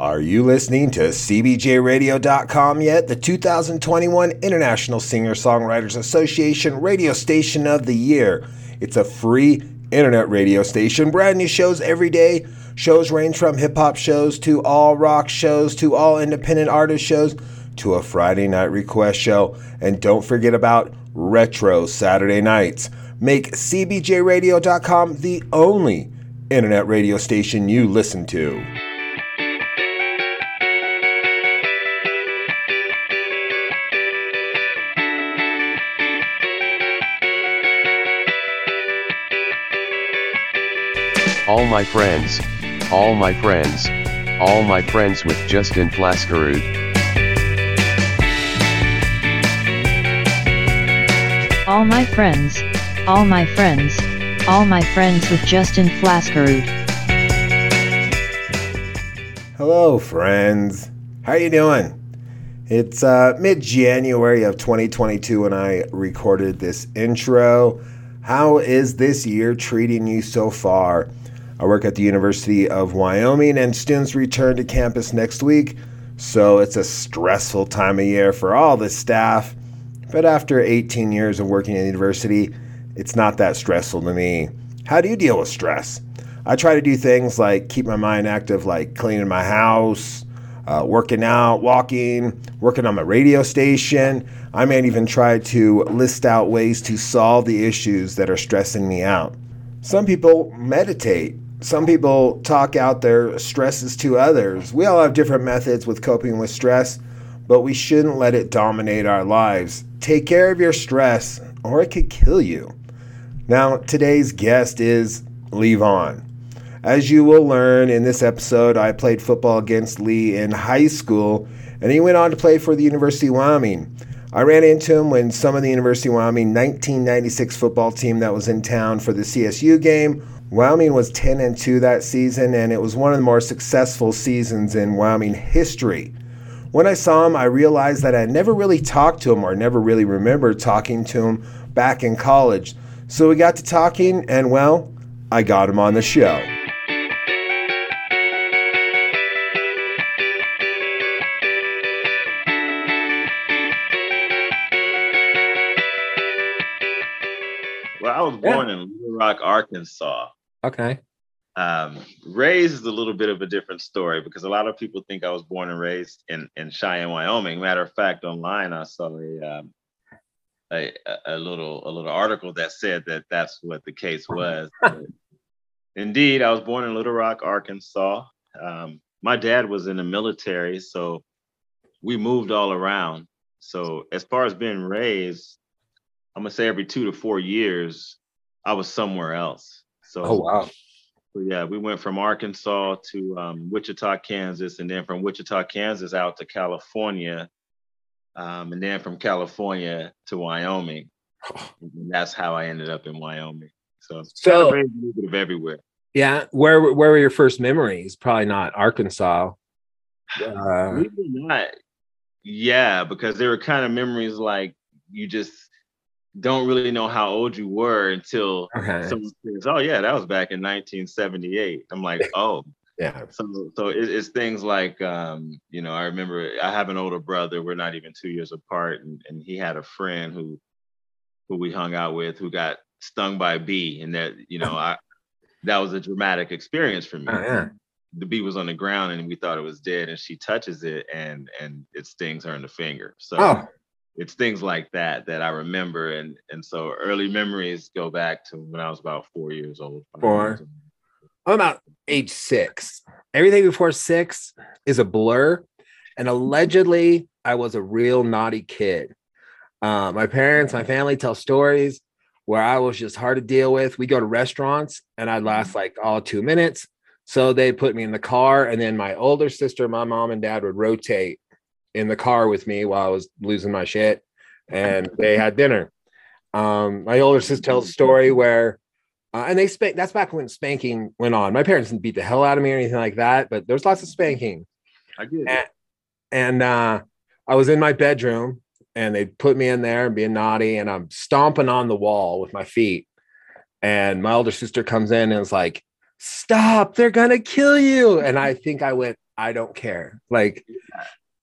Are you listening to CBJRadio.com yet? The 2021 International Singer Songwriters Association Radio Station of the Year. It's a free internet radio station, brand new shows every day. Shows range from hip hop shows to all rock shows to all independent artist shows to a Friday night request show. And don't forget about retro Saturday nights. Make CBJRadio.com the only internet radio station you listen to. All my friends, all my friends, all my friends with Justin Flaskerud. All my friends, all my friends, all my friends with Justin Flaskerud. Hello, friends. How are you doing? It's uh, mid-January of 2022 when I recorded this intro. How is this year treating you so far? I work at the University of Wyoming, and students return to campus next week, so it's a stressful time of year for all the staff. But after 18 years of working at the university, it's not that stressful to me. How do you deal with stress? I try to do things like keep my mind active, like cleaning my house, uh, working out, walking, working on my radio station. I might even try to list out ways to solve the issues that are stressing me out. Some people meditate. Some people talk out their stresses to others. We all have different methods with coping with stress, but we shouldn't let it dominate our lives. Take care of your stress, or it could kill you. Now, today's guest is Lee Vaughn. As you will learn in this episode, I played football against Lee in high school, and he went on to play for the University of Wyoming. I ran into him when some of the University of Wyoming 1996 football team that was in town for the CSU game Wyoming was 10 and 2 that season, and it was one of the more successful seasons in Wyoming history. When I saw him, I realized that I never really talked to him or never really remembered talking to him back in college. So we got to talking, and well, I got him on the show. Well, I was born yeah. in Little Rock, Arkansas. Okay. Um, raised is a little bit of a different story because a lot of people think I was born and raised in, in Cheyenne, Wyoming. Matter of fact, online I saw a, um, a a little a little article that said that that's what the case was. indeed, I was born in Little Rock, Arkansas. Um, my dad was in the military, so we moved all around. So as far as being raised, I'm gonna say every two to four years, I was somewhere else. So oh wow. So yeah, we went from Arkansas to um, Wichita, Kansas, and then from Wichita, Kansas out to California, um, and then from California to Wyoming. And that's how I ended up in Wyoming. So, so a little bit of everywhere. Yeah, where where were your first memories? Probably not Arkansas. Uh, not. Yeah, because they were kind of memories like you just don't really know how old you were until okay. someone says, "Oh yeah, that was back in 1978." I'm like, "Oh." yeah. So so it, it's things like um, you know, I remember I have an older brother. We're not even two years apart, and, and he had a friend who who we hung out with who got stung by a bee, and that you know, I that was a dramatic experience for me. Oh, yeah. The bee was on the ground, and we thought it was dead, and she touches it, and and it stings her in the finger. So. Oh it's things like that that I remember, and and so early memories go back to when I was about four years old. Four. I'm about age six. Everything before six is a blur, and allegedly I was a real naughty kid. Uh, my parents, my family tell stories where I was just hard to deal with. We go to restaurants, and I'd last like all two minutes. So they put me in the car, and then my older sister, my mom, and dad would rotate in the car with me while I was losing my shit, and they had dinner. Um, my older sister tells a story where, uh, and they spank. That's back when spanking went on. My parents didn't beat the hell out of me or anything like that, but there was lots of spanking. I get and, and uh, I was in my bedroom, and they put me in there and being naughty, and I'm stomping on the wall with my feet. And my older sister comes in and is like, "Stop! They're gonna kill you!" And I think I went I don't care. Like,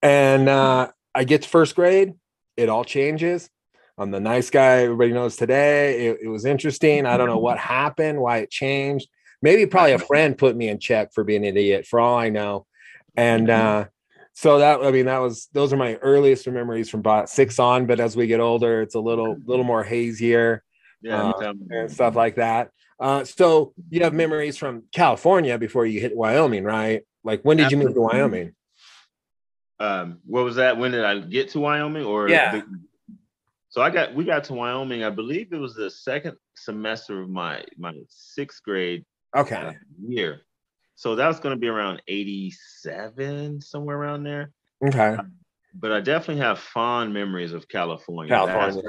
and uh, I get to first grade, it all changes. I'm the nice guy everybody knows today. It, it was interesting. I don't know what happened, why it changed. Maybe probably a friend put me in check for being an idiot, for all I know. And uh, so that I mean that was those are my earliest memories from about six on. But as we get older, it's a little little more hazier Yeah, uh, and stuff like that. Uh, so you have memories from California before you hit Wyoming, right? Like when did you move to Wyoming? Um what was that when did i get to wyoming or Yeah. the- so i got we got to wyoming i believe it was the second semester of my my sixth grade uh, Okay. year so that was going to be around 87 somewhere around there Okay. but i definitely have fond memories of california California.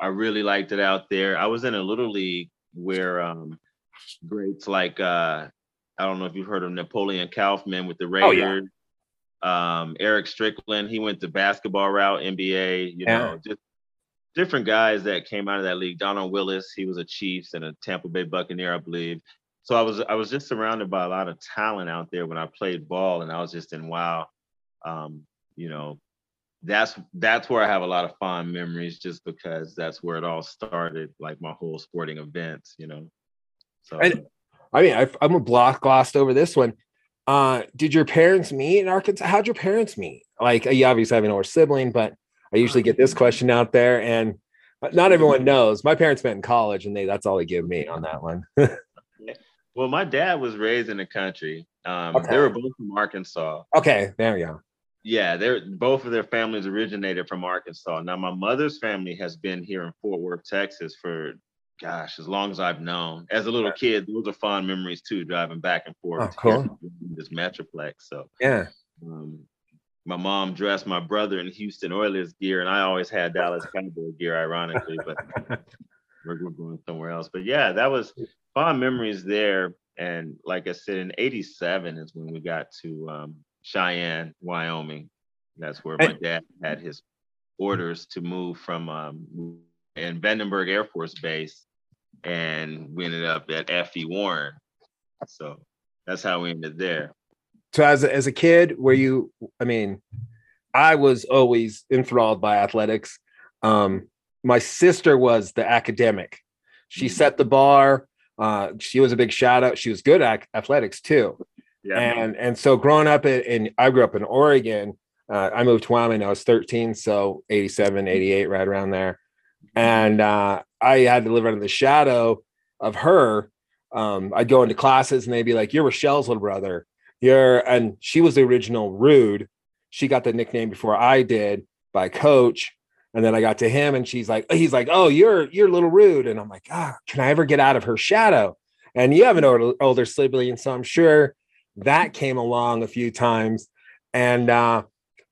I really liked it out there. I was in a little league where um greats like uh I don't know if you've heard of Napoleon Kaufman with the Oh, yeah. Um Eric Strickland, he went the basketball route, NBA, you Yeah. know, just different guys that came out of that league. Donald Willis, he was a Chiefs and a Tampa Bay Buccaneer, I believe. So I was I was just surrounded by a lot of talent out there when I played ball and I was just in wow. Um, you know, that's that's where I have a lot of fond memories just because that's where it all started, like my whole sporting events, you know. So And- I mean, I, I'm a block glossed over this one. Uh, did your parents meet in Arkansas? How'd your parents meet? Like, you obviously have an older sibling, but I usually get this question out there, and not everyone knows. My parents met in college, and they that's all they give me on that one. well, my dad was raised in the country. Um, Okay. they were both from Arkansas. okay, there we go. Yeah, they're both of their families originated from Arkansas. Now, my mother's family has been here in Fort Worth, Texas for gosh, as long as I've known. As a little kid, those are fond memories too, driving back and forth Oh, cool. this Metroplex. So Yeah. um, my mom dressed my brother in Houston Oilers gear, and I always had Dallas Cowboy gear, ironically, but we're, we're going somewhere else. But yeah, that was fond memories there. And like I said, in '87 is when we got to um, Cheyenne, Wyoming. That's where my dad had his orders to move from um, in Vandenberg Air Force Base, and we ended up at F.E. Warren. So that's how we ended there. So as a, as a kid, were you? I mean, I was always enthralled by athletics. Um, my sister was the academic. She Mhm. set the bar. Uh, she was a big shout out. She was good at athletics too. Yeah. And and so growing up in, in I grew up in Oregon. Uh, I moved to Wyoming. I was 13, so 87, 88, right around there. And uh, I had to live under the shadow of her. Um, I'd go into classes and they'd be like, "You're Rochelle's little brother." You're and she was the original Rude. She got the nickname before I did by Coach. And then I got to him, and she's like, he's like, "Oh, you're you're a little Rude," and I'm like, "Ah, can I ever get out of her shadow?" And you have an older, older sibling, so I'm sure that came along a few times. And uh,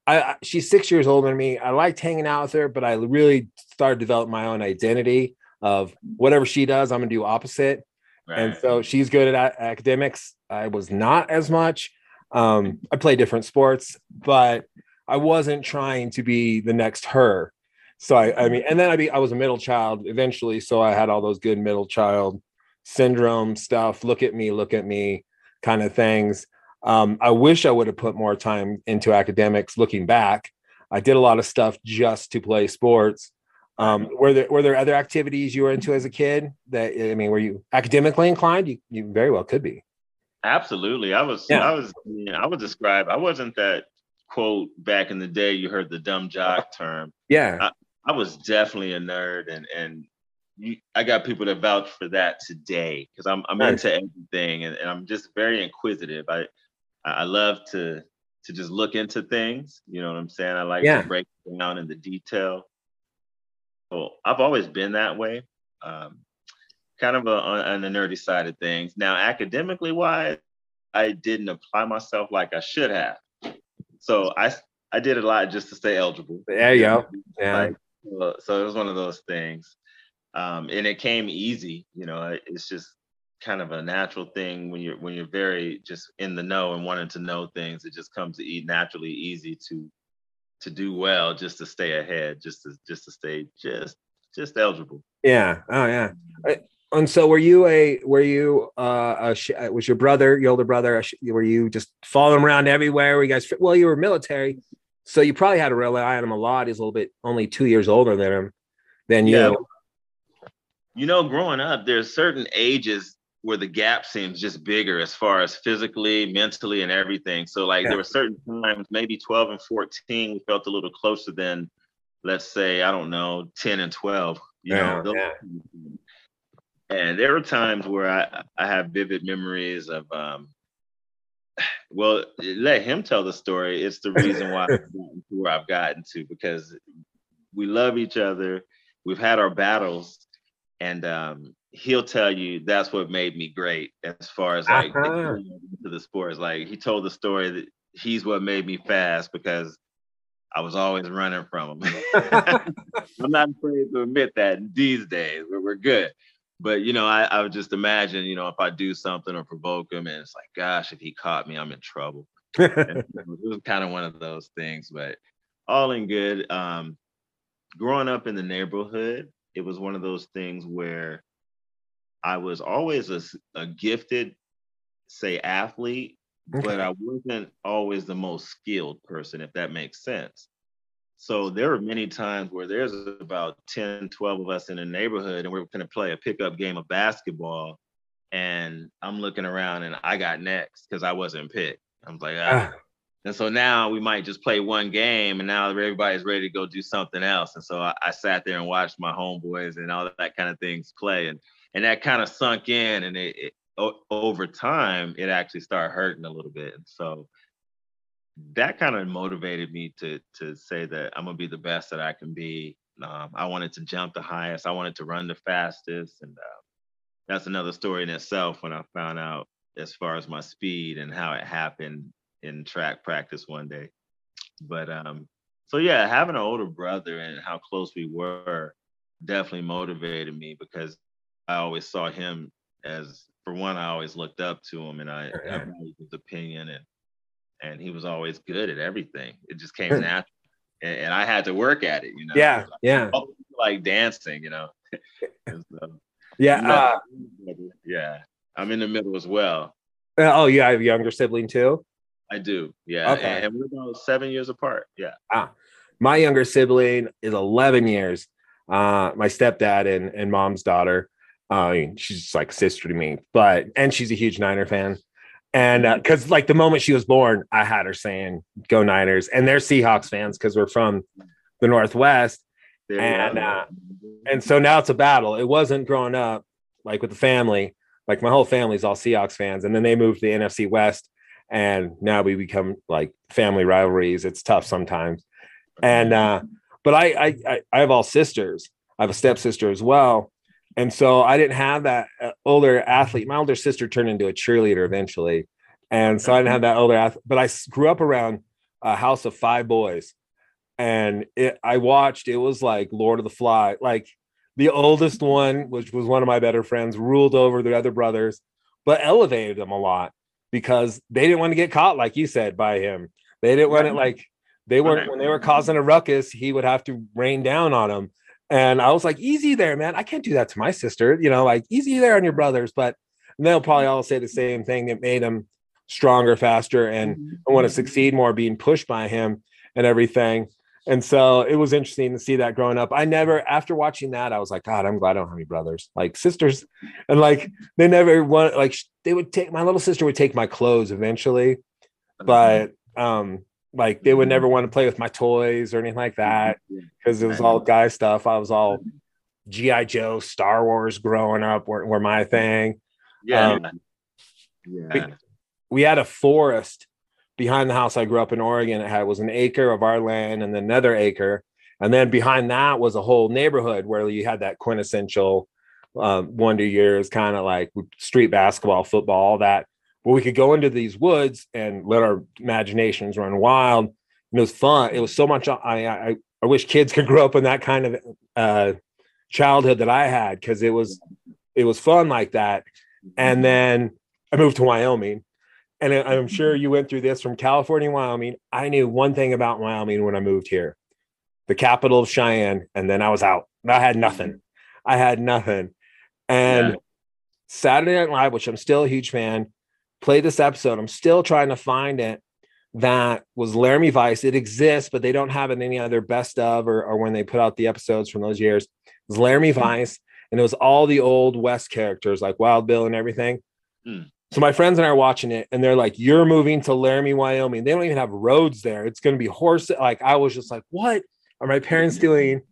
I, she's six years older than me. I liked hanging out with her, but I really started to develop my own identity of whatever she does, I'm gonna do opposite. And so she's good at academics. I was not as much. Um, I play different sports, but I wasn't trying to be the next her. So I, I mean, and then I be I was a middle child eventually, so I had all those good middle child syndrome stuff. Look at me, look at me, kind of things. Um, I wish I would have put more time into academics. Looking back, I did a lot of stuff just to play sports. Um, were there were there other activities you were into as a kid that I mean, were you academically inclined? You you very well could be. Absolutely. I was Yeah. I was you know, I would describe I wasn't that quote back in the day you heard the dumb jock term. Yeah, I was definitely a nerd and and you, I got people that vouch for that today because I'm I'm Nice. into everything and, and I'm just very inquisitive. I I love to to just look into things. You know what I'm saying? I like Yeah. to break down in the detail. I've always been that way. Um, kind of a, on, the nerdy side of things. Now, academically wise, I didn't apply myself like I should have. So I I did a lot just to stay eligible. There you go. yeah, Like, so- so it was one of those things. Um, and it came easy, you know, it's just kind of a natural thing when you're when you're very just in the know and wanting to know things, it just comes to eat naturally easy to to do well just to stay ahead, just to just to stay just just eligible. yeah. Oh yeah. And so, were you a were you uh a, sh- uh, was your brother your older brother? sh- Were you just following around everywhere? Were you guys well? You were military, so you probably had to rely on him a lot. He's a little bit only two years older than him than you. Yeah. you know, growing up, there's certain ages where the gap seems just bigger as far as physically, mentally, and everything. So, like, Yeah. there were certain times, maybe 12 and 14, we felt a little closer than, let's say, I don't know, 10 and 12. You Yeah, know, yeah. and there were times where I, I have vivid memories of, um, well, let him tell the story. It's the reason why I've where I've gotten to because we love each other. We've had our battles, and um, he'll tell you that's what made me great as far as like Uh-huh. into the sports. Like he told the story that he's what made me fast because I was always running from him. I'm not afraid to admit that these days. We're, we're good. But you know, I, I would just imagine, you know, if I do something or provoke him, and it's like, gosh, if he caught me, I'm in trouble. It was kind of one of those things, but all in good. Um, growing up in the neighborhood, it was one of those things where I was always a, a gifted, say, athlete, but I wasn't always the most skilled person, if that makes sense. So there were many times where there's about 10, 12 of us in the neighborhood and we're going to play a pickup game of basketball. And I'm looking around and I got next because I wasn't picked. I'm like, ah. And so now we might just play one game and now everybody's ready to go do something else. And so I, I sat there and watched my homeboys and all that kind of things play. And and that kind of sunk in and it, it o- over time it actually started hurting a little bit. And so that kind of motivated me to to say that I'm gonna be the best that I can be. Um, I wanted to jump the highest. I wanted to run the fastest, and uh, that's another story in itself. When I found out as far as my speed and how it happened in track practice one day. But um, so yeah, having an older brother and how close we were definitely motivated me because I always saw him as, for one, I always looked up to him, and I, I his opinion and and he was always good at everything. It just came natural, and, and I had to work at it. You know. yeah, yeah, Like dancing, you know. So, yeah. Uh, yeah, I'm in the middle as well. oh, you have a younger sibling too. I do. Yeah. Okay. And, we're about seven years apart. Yeah. Ah, my younger sibling is 11 years uh my stepdad and and mom's daughter uh, she's like sister to me but and she's a huge niner fan and because like the moment she was born i had her saying go niners and they're seahawks fans because we're from the northwest There And, uh, and so now it's a battle it wasn't growing up like with the family like my whole family's all seahawks fans and then they moved to the nfc west and now we become like family rivalries it's tough sometimes and uh but I, I I I have all sisters. I have a stepsister as well, and so I didn't have that uh, older athlete. My older sister turned into a cheerleader eventually, and so I didn't have that older athlete. But I grew up around a house of five boys, and it, I watched. It was like Lord of the Fly. Like the oldest one, which was one of my better friends, ruled over the other brothers, but elevated them a lot because they didn't want to get caught, like you said, by him. They didn't want it like they were when they were causing a ruckus, he would have to rain down on them. And I was like, easy there, man. I can't do that to my sister, you know, like easy there on your brothers. But they'll probably all say the same thing that made them stronger, faster, and mm-hmm. want to mm-hmm. succeed more, being pushed by him and everything. And so it was interesting to see that growing up. I never, after watching that, I was like, God, I'm glad I don't have any brothers, like sisters. And like, they never want, like, they would take, my little sister would take my clothes eventually, but, um, like they would never want to play with my toys or anything like that because it was all guy stuff. I was all GI Joe, Star Wars growing up were, were my thing. yeah. um, yeah. We had a forest behind the house I grew up in Oregon. It had was an acre of our land and another acre, and then behind that was a whole neighborhood where you had that quintessential um, wonder years kind of like street basketball, football, all that. Where we could go into these woods and let our imaginations run wild. And it was fun. It was so much. I I, I wish kids could grow up in that kind of uh, childhood that I had because it was it was fun like that. And then I moved to Wyoming. And I'm sure you went through this from California, Wyoming. I knew one thing about Wyoming when I moved here the capital of Cheyenne. And then I was out. I had nothing. I had nothing. And Yeah. Saturday Night Live, which I'm still a huge fan, played this episode. I'm still trying to find it. That was Laramie Vice. It exists, but they don't have it in any other best of or, or when they put out the episodes from those years. It was Laramie Vice, and it was all the old West characters like Wild Bill and everything. Hmm. So my friends and I are watching it, and they're like, "You're moving to Laramie, Wyoming. They don't even have roads there. It's going to be horse." Like I was just like, "What are my parents doing?"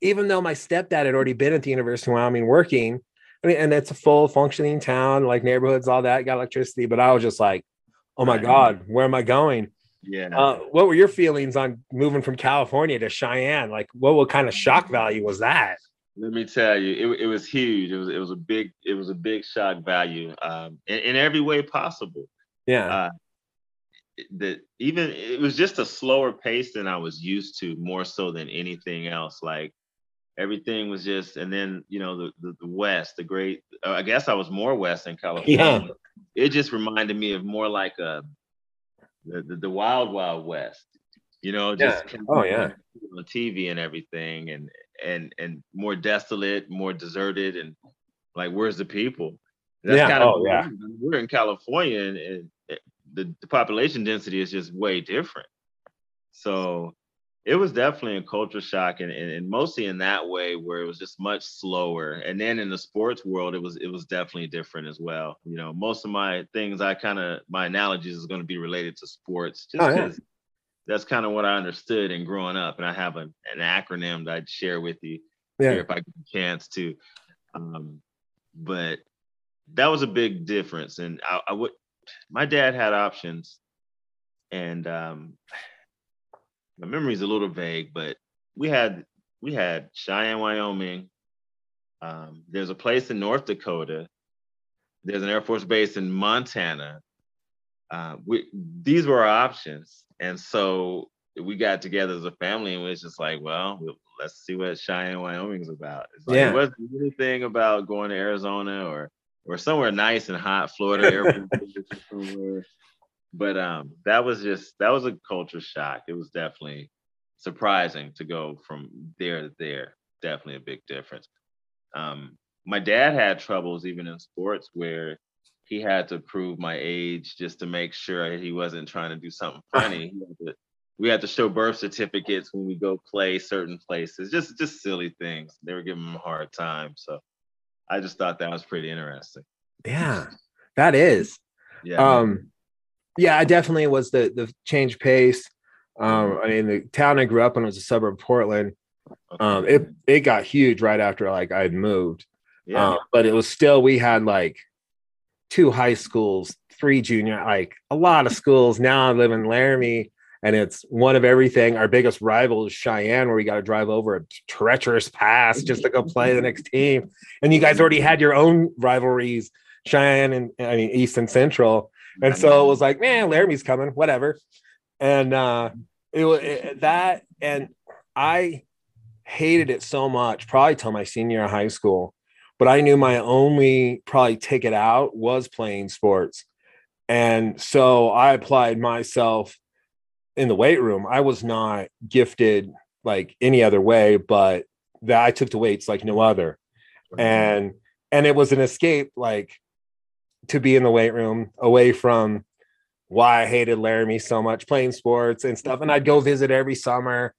Even though my stepdad had already been at the University of Wyoming working, I mean, and it's a full functioning town, like neighborhoods, all that, got electricity. But I was just like, "Oh my god, where am I going?" Yeah. Uh, what were your feelings on moving from California to Cheyenne? Like, what what kind of shock value was that? Let me tell you, it, it was huge. It was it was a big it was a big shock value um, in, in every way possible. Yeah, Uh, that even it was just a slower pace than I was used to, more so than anything else. Like everything was just, and then you know the the, the West, the great. Uh, I guess I was more West in California. Yeah. It just reminded me of more like a the the, the Wild Wild West. You know, just Yeah. Oh, yeah. on TV and everything, and and and more desolate, more deserted, and like where's the people? Yeah. kind of Oh, yeah. we're in California, and, and the, the population density is just way different. So it was definitely a culture shock, and, and, and mostly in that way where it was just much slower. And then in the sports world, it was it was definitely different as well. You know, most of my things, I kind of my analogies is going to be related to sports, just Oh, yeah. because that's kind of what I understood in growing up. And I have a, an acronym that I'd share with you yeah, here if I get a chance to. Um, but that was a big difference. And I, I would, my dad had options, and um, my memory's a little vague, but we had we had Cheyenne, Wyoming. Um, there's a place in North Dakota. There's an Air Force base in Montana. Uh, we, these were our options, and so we got together as a family, and it was just like, well, we'll- let's see what Cheyenne, Wyoming's about. It's like, Yeah. It wasn't anything about going to Arizona or or somewhere nice and hot, Florida, Air Force Base or somewhere. But um, that was just that was a culture shock. It was definitely surprising to go from there to there. Definitely a big difference. Um, my dad had troubles even in sports where he had to prove my age just to make sure he wasn't trying to do something funny. He had to- we had to show birth certificates when we go play certain places, just just silly things. They were giving him a hard time. So I just thought that was pretty interesting. yeah. That is. Yeah. Um, yeah, I definitely was the the change pace. Um, I mean, the town I grew up in was a suburb of Portland. okay. Um, it it got huge right after like I had moved. yeah. Um, but it was still we had like two high schools, three junior, like a lot of schools. Now I live in Laramie, and it's one of everything. Our biggest rival is Cheyenne, where we got to drive over a treacherous pass just to go play the next team. And you guys already had your own rivalries, Cheyenne and I mean East and Central. And so it was like, man, Laramie's coming, whatever. And uh it was that, and I hated it so much, probably till my senior high school. But I knew my only probably ticket out was playing sports. And so I applied myself in the weight room. I was not gifted like any other way, but that I took to weights like no other. And and it was an escape like to be in the weight room away from why I hated Laramie so much playing sports and stuff. And I'd go visit every summer.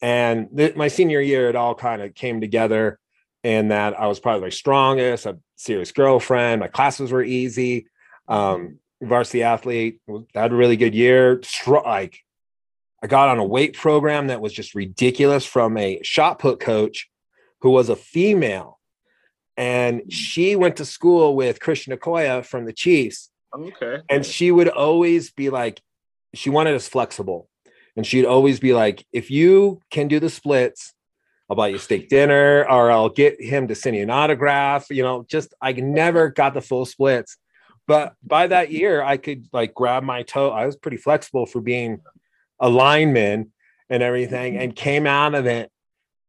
And th- my senior year, it all kind of came together in that I was probably my strongest, a serious girlfriend. My classes were easy. Um, varsity athlete, had a really good year. Str- like I got on a weight program that was just ridiculous from a shot put coach who was a female. And she went to school with Christian Okoye from the Chiefs okay. and she would always be like she wanted us flexible and she'd always be like if you can do the splits i'll buy you steak dinner or i'll get him to send you an autograph you know just i never got the full splits but by that year i could like grab my toe i was pretty flexible for being a lineman and everything and came out of it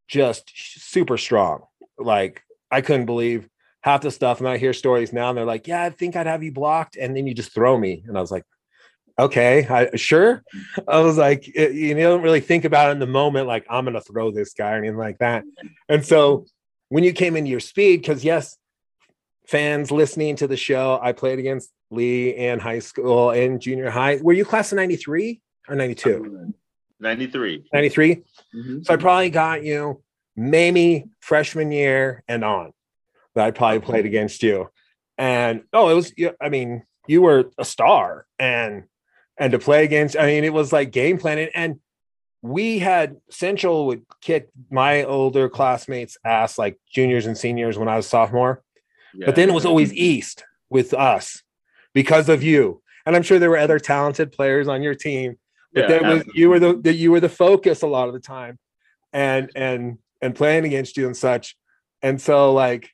just super strong like i couldn't believe half the stuff. And I hear stories now, and they're like, "Yeah, I think I'd have you blocked," and then you just throw me, and I was like, "Okay, I, sure." I was like, it- you don't really think about it in the moment, like I'm gonna throw this guy or anything like that. And so when you came into your speed, because yes, fans listening to the show, I played against Lee in high school and junior high. Were you class of 93 or 92? 93. 93. Mhm. So I probably got you maybe freshman year and on that I probably played against you. And oh, it was, I mean, you were a star and, and to play against, I mean, it was like game planning. And we had Central would kick my older classmates' ass like juniors and seniors when I was sophomore. Yeah. But then it was always East with us because of you. And I'm sure there were other talented players on your team, but Yeah, then was, you were the, the you were the focus a lot of the time, and and and playing against you and such. And so like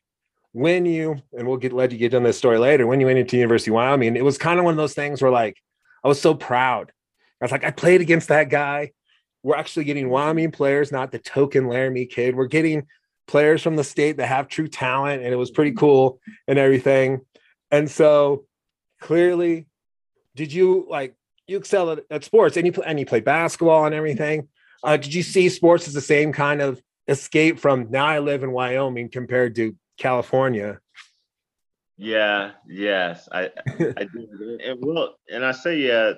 when you and we'll get let you get on this story later. When you went into University of Wyoming, it was kind of one of those things where like I was so proud. I was like, I played against that guy. We're actually getting Wyoming players, not the token Laramie kid. We're getting players from the state that have true talent, and it was pretty cool and everything. And so clearly, did you like you excel at, at sports and you and you played basketball and everything? Uh, did you see sports as the same kind of escape from now I live in Wyoming compared to California? Yeah, yes, I I do. And well, and I say yeah,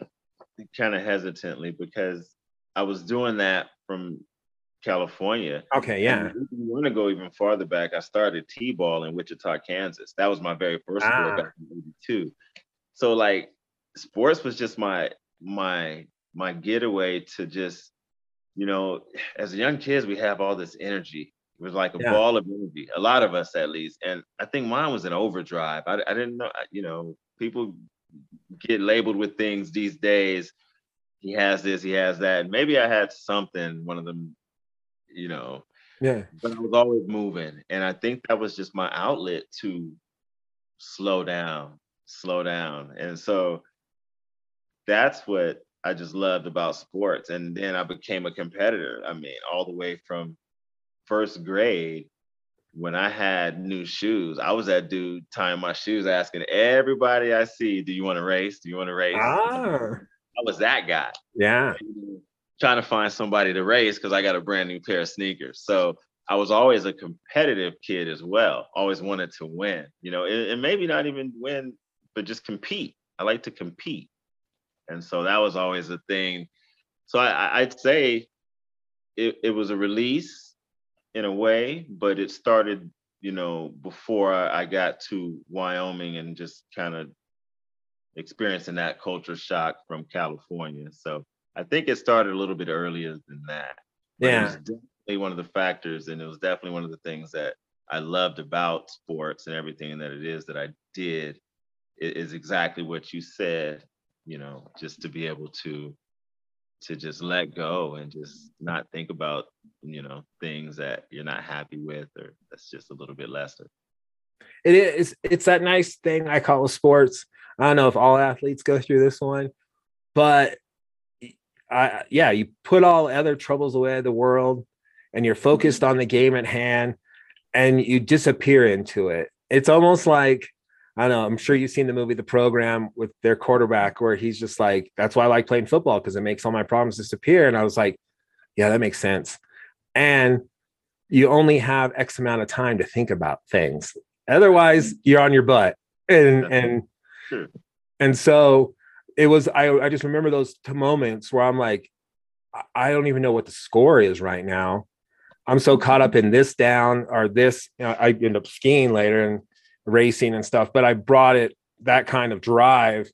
kind of hesitantly because I was doing that from California. Okay, And if you want to go even farther back, I started T-ball in Wichita, Kansas. That was my very first Ah. sport back in '82. So like, sports was just my my my getaway to just, you know, as young kids we have all this energy. It was like a Yeah. ball of energy. A lot of us, at least, and I think mine was an overdrive. I, I didn't know, you know, people get labeled with things these days. He has this, he has that. Maybe I had something. One of them, you know, Yeah. but I was always moving. And I think that was just my outlet to slow down, slow down. And so that's what I just loved about sports. And then I became a competitor. I mean, all the way from first grade when I had new shoes, I was that dude tying my shoes, asking everybody I see, Do you want to race? Do you want to race? Ah, I was that guy yeah. trying to find somebody to race because I got a brand new pair of sneakers. So I was always a competitive kid as well. Always wanted to win, you know, and, maybe not even win, but just compete. I like to compete, and so that was always a thing. So I- I'd say it, it was a release in a way, but it started, you know, before I, I got to Wyoming and just kind of experiencing that culture shock from California. So I think it started a little bit earlier than that. But It Yeah. was definitely one of the factors, and it was definitely one of the things that I loved about sports and everything that it is that I did is exactly what you said, you know, just to be able to to just let go and just not think about, you know, things that you're not happy with or that's just a little bit lesser. it is it's that nice thing I call sports. I don't know if all athletes go through this one, but I yeah, you put all other troubles away in the world and you're focused mm-hmm. on the game at hand and you disappear into it. It's almost like I don't know, I'm sure you've seen the movie The Program with their quarterback where he's just like, that's why I like playing football because it makes all my problems disappear. And I was like, yeah, that makes sense. And you only have X amount of time to think about things. Otherwise, mm-hmm. you're on your butt. And and Sure. and so it was I I just remember those moments where I'm like, I- I don't even know what the score is right now. I'm so caught up mm-hmm. in this down or this. You know, I end up skiing later and racing and stuff, but I brought it that kind of drive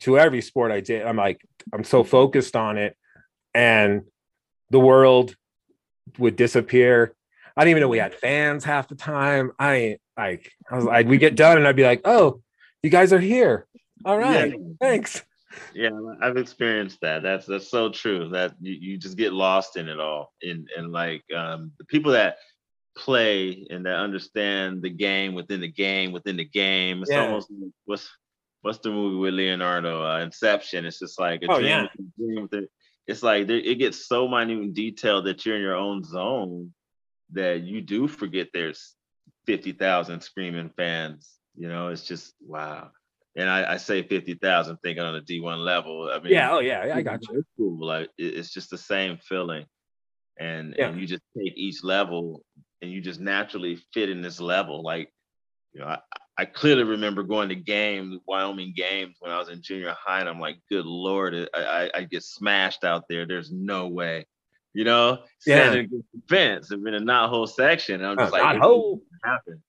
to every sport I did. I'm like, I'm so focused on it, and the world would disappear. I didn't even know we had fans half the time. I like I was like, we get done and I'd be like, oh, you guys are here. All right, Yeah. thanks. Yeah, I've experienced that. That's that's so true. That you, you just get lost in it all. And and like um the people that play and that understand the game within the game within the game. It's Yeah. almost what's what's the movie with Leonardo? Uh, Inception. It's just like a Oh, dream, yeah. dream within- It's like there, it gets so minute and detailed that you're in your own zone that you do forget there's fifty thousand screaming fans. You know, it's just wow. And I, I say fifty thousand, thinking on a D one level. I mean, Yeah, oh yeah, I got you. it's. Like it's just the same feeling, and Yeah. and you just take each level, and you just naturally fit in this level. Like, you know, I, I clearly remember going to games, Wyoming games when I was in junior high, and I'm like, good lord, I, I, I get smashed out there. There's no way, you know, Yeah. standing against the fence. I'm in a not whole section. And I'm just Uh, like, not "This happen.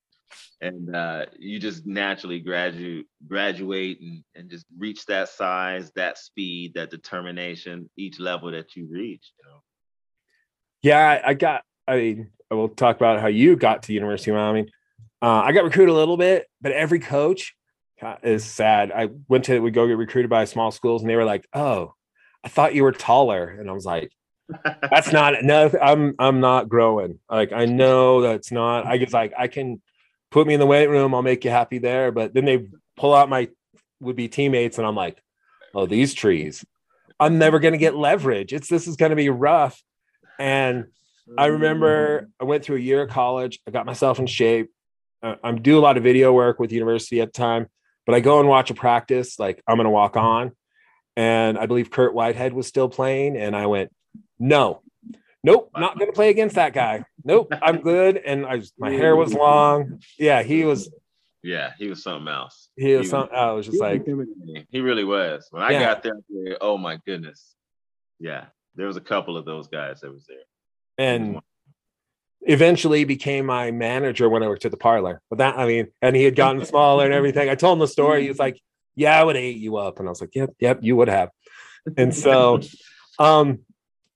And uh, you just naturally graduate, graduate, and, and just reach that size, that speed, that determination, each level that you reach. You know, Yeah, I got. I mean, I will talk about how you got to University of Wyoming. Uh, I got recruited a little bit, but every coach is sad. I went to we go get recruited by small schools, and they were like, "Oh, I thought you were taller," and I was like, "That's not no. I'm I'm not growing. Like I know that's not. I guess like I can put me in the weight room. I'll make you happy there." But then they pull out my would be teammates, and I'm like, "Oh, these trees." I'm never going to get leverage. It's this is going to be rough. And I remember I went through a year of college. I got myself in shape. I'm do a lot of video work with the university at the time, but I go and watch a practice. Like I'm going to walk on, and I believe Kurt Whitehead was still playing, and I went, no, nope, not going to play against that guy. Nope, I'm good. And I was, my hair was long. Yeah, he was. yeah, he was something else. He was. Some, I was just like, He really was. When I Yeah. got there, I said, oh my goodness. Yeah, there was a couple of those guys that was there. And eventually became my manager when I worked at the parlor. But that, I mean, and he had gotten smaller and everything. I told him the story. He was like, "Yeah, I would have ate you up," and I was like, "Yep, yep, you would have." And so, um,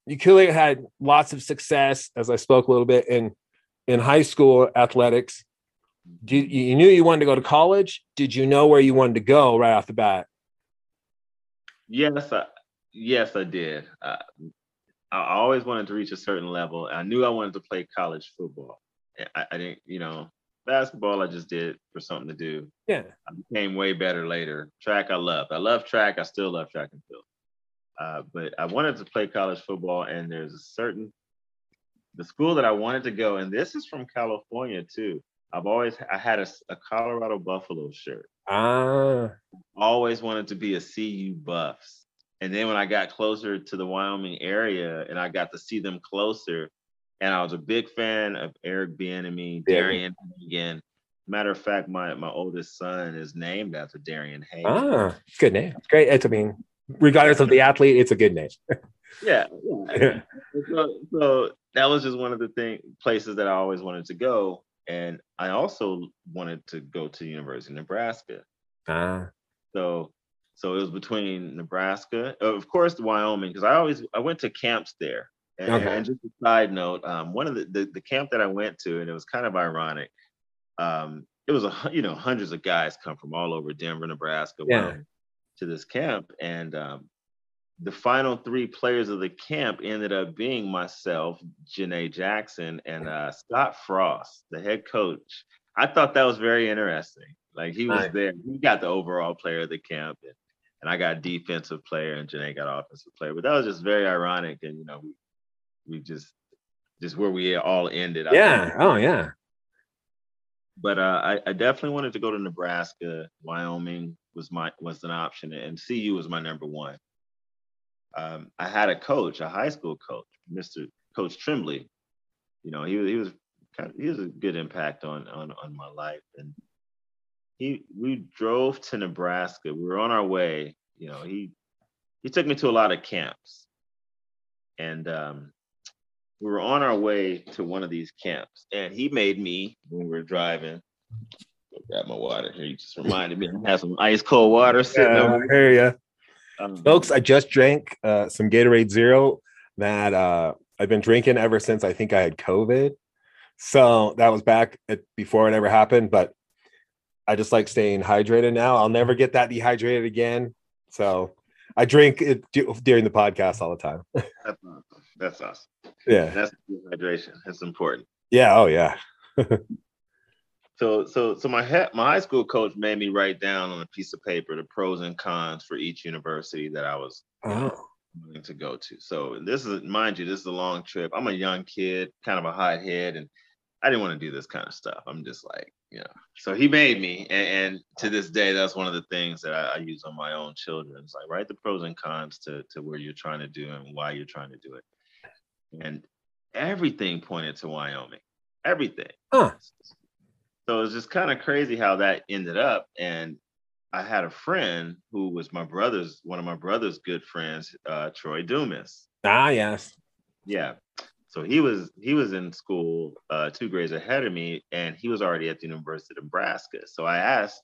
you clearly had lots of success, as I spoke a little bit in in high school athletics. Did, you knew you wanted to go to college. Did you know where you wanted to go right off the bat? Yes, I, yes, I did. Uh, I always wanted to reach a certain level. I knew I wanted to play college football. I, I didn't, you know, basketball I just did for something to do. Yeah, I became way better later. Track I loved. I love track. I still love track and field. Uh, but I wanted to play college football, and there's a certain the school that I wanted to go, and this is from California too. I've always I had a, a Colorado Buffalo shirt. ah, Always wanted to be a CU Buffs, and then when I got closer to the Wyoming area, and I got to see them closer, and I was a big fan of Eric Bieniemy, Yeah. Darian Hagan. Matter of fact, my my oldest son is named after Darian Hagan. ah, good name. It's great. It's, I mean, regardless of the athlete, it's a good name. Yeah, yeah. so, so that was just one of the thing places that I always wanted to go, and I also wanted to go to University of Nebraska. Ah, So, so it was between Nebraska, uh, of course, Wyoming, because I always I went to camps there. And, Okay. and just a side note, um, one of the, the the camp that I went to, and it was kind of ironic. Um, it was a you know hundreds of guys come from all over Denver, Nebraska, Yeah. Wyoming, to this camp, and um, the final three players of the camp ended up being myself, Janae Jackson, and uh, Scott Frost, the head coach. I thought that was very interesting. Like he was Nice. there. He got the overall player of the camp, and, and I got defensive player, and Janae got offensive player. But that was just very ironic, and you know, we we just just where we all ended. I yeah. think. Oh, yeah. But uh, I, I definitely wanted to go to Nebraska. Wyoming was my was an option, and CU was my number one. Um, I had a coach, a high school coach, Mr. Coach Tremblay. You know, he was he was kind of he was a good impact on on on my life, and he we drove to Nebraska. We were on our way. You know, he he took me to a lot of camps, and um, we were on our way to one of these camps, and he made me when we were driving. Go grab my water here. You just reminded me. I have some ice cold water sitting Yeah, over. Hear ya. Um, folks i just drank uh, some gatorade zero that uh, i've been drinking ever since i think i had covid so that was back at, before it ever happened but i just like staying hydrated now i'll never get that dehydrated again so i drink it du- during the podcast all the time That's awesome. That's awesome. yeah That's hydration. That's important. yeah oh yeah So, so, so my he- my high school coach made me write down on a piece of paper the pros and cons for each university that I was oh willing to go to. So this is, mind you, this is a long trip. I'm a young kid, kind of a hot head, and I didn't want to do this kind of stuff. I'm just like, know. So he made me, and, and to this day, that's one of the things that I, I use on my own children. It's like write the pros and cons to to where you're trying to do and why you're trying to do it. And everything pointed to Wyoming. Everything. Huh. so it's just kind of crazy how that ended up. And I had a friend who was my brother's, one of my brother's good friends, uh, Troy Dumas. Ah, yes. Yeah. So he was he was in school uh, two grades ahead of me, and he was already at the University of Nebraska. So I asked,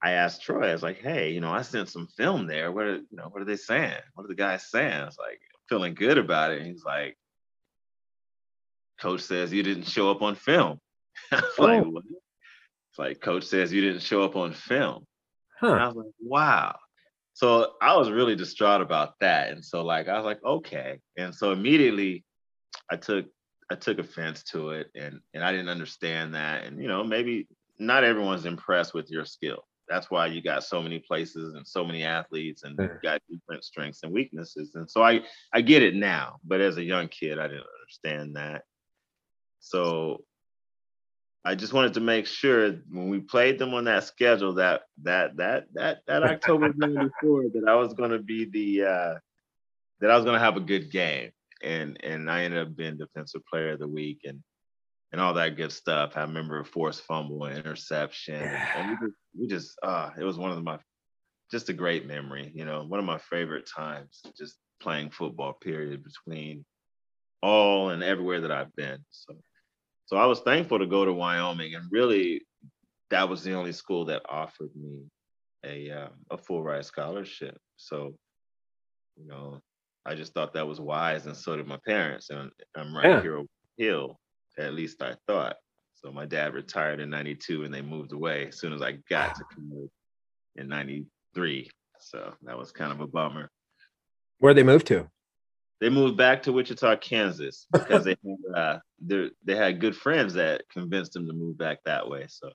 I asked Troy, I was like, "Hey, you know, I sent some film there. What are you know, what are they saying? What are the guys saying?" I was like, feeling good about it. And he's like, "Coach says you didn't show up on film." I was like, Oh. what? It's like coach says you didn't show up on film. And I was like, wow. So I was really distraught about that. And so like I was like, okay. And so immediately I took I took offense to it and and I didn't understand that. And you know, maybe not everyone's impressed with your skill. That's why you got so many places and so many athletes and you got different strengths and weaknesses. And so I I get it now, but as a young kid, I didn't understand that. So I just wanted to make sure when we played them on that schedule that that that that that October '94 that I was going to be the uh, that I was going to have a good game, and and I ended up being defensive player of the week and and all that good stuff. I remember a forced fumble and interception, and we just, we just uh, it was one of my just a great memory, you know, one of my favorite times just playing football. Period between all and everywhere that I've been. So so I was thankful to go to Wyoming, and really, that was the only school that offered me a um, a full ride scholarship. So, you know, I just thought that was wise, and so did my parents. And I'm right Yeah. here over hill, at least I thought. So my dad retired in '92, and they moved away as soon as I got to commute in '93. So that was kind of a bummer. Where'd they move to? They moved back to Wichita, Kansas, because they had uh, they they had good friends that convinced them to move back that way. So,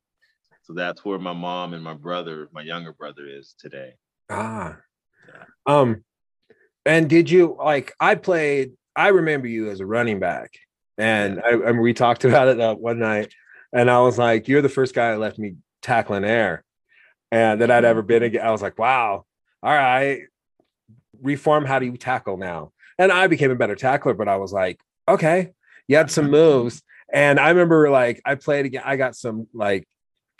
so that's where my mom and my brother, my younger brother, is today. Ah. Yeah. Um, and did you like I played, I remember you as a running back, and I, I we talked about it uh, one night, and I was like, You're the first guy that left me tackling air, and that I'd ever been mm. again. I was like, Wow, all right, reform how do you tackle now? And I became a better tackler, but I was like, Okay, you had some mm-hmm. moves. And I remember like I played again, I got some like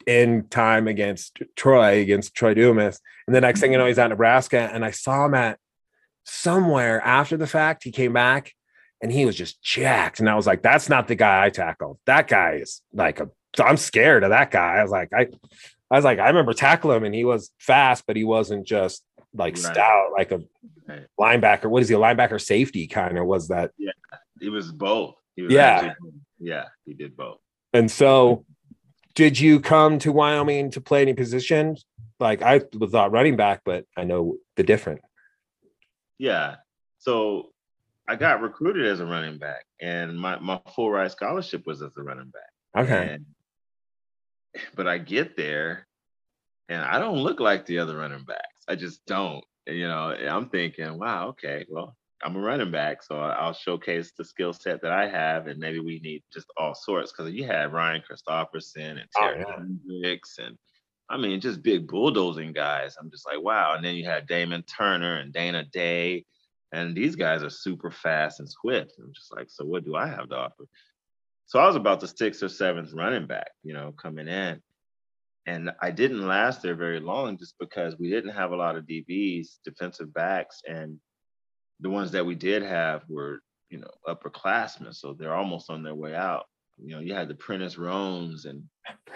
in time against Troy, against Troy Dumas. And the next thing you mm-hmm. know, he's at Nebraska. And I saw him at somewhere after the fact. He came back and he was just jacked. And I was like, that's not the guy I tackled. That guy is like a I'm scared of that guy. I was like, I I was like, I remember tackling him and he was fast, but he wasn't just like Right. stout, like a Right. linebacker. What is he, a linebacker safety kind of was that? It was both. He was Yeah. actually both. yeah, he did both. And so, did you come to Wyoming to play any position? Like I thought running back, but I know the different. Yeah. So I got recruited as a running back, and my my full ride scholarship was as a running back. Okay. And, but I get there and I don't look like the other running backs. I just don't. You know, I'm thinking, wow, okay, well, I'm a running back, so I'll showcase the skill set that I have, and maybe we need just all sorts because you had Ryan Christopherson and Oh, Terry yeah. Hendricks, and I mean, just big bulldozing guys. I'm just like, wow. And then you had Damon Turner and Dana Day, and these guys are super fast and swift. I'm just like, so what do I have to offer? So I was about the sixth or seventh running back, you know, coming in. And I didn't last there very long just because we didn't have a lot of DBs, defensive backs, and the ones that we did have were, you know, upperclassmen. So they're almost on their way out. You know, you had the Prentice Rones and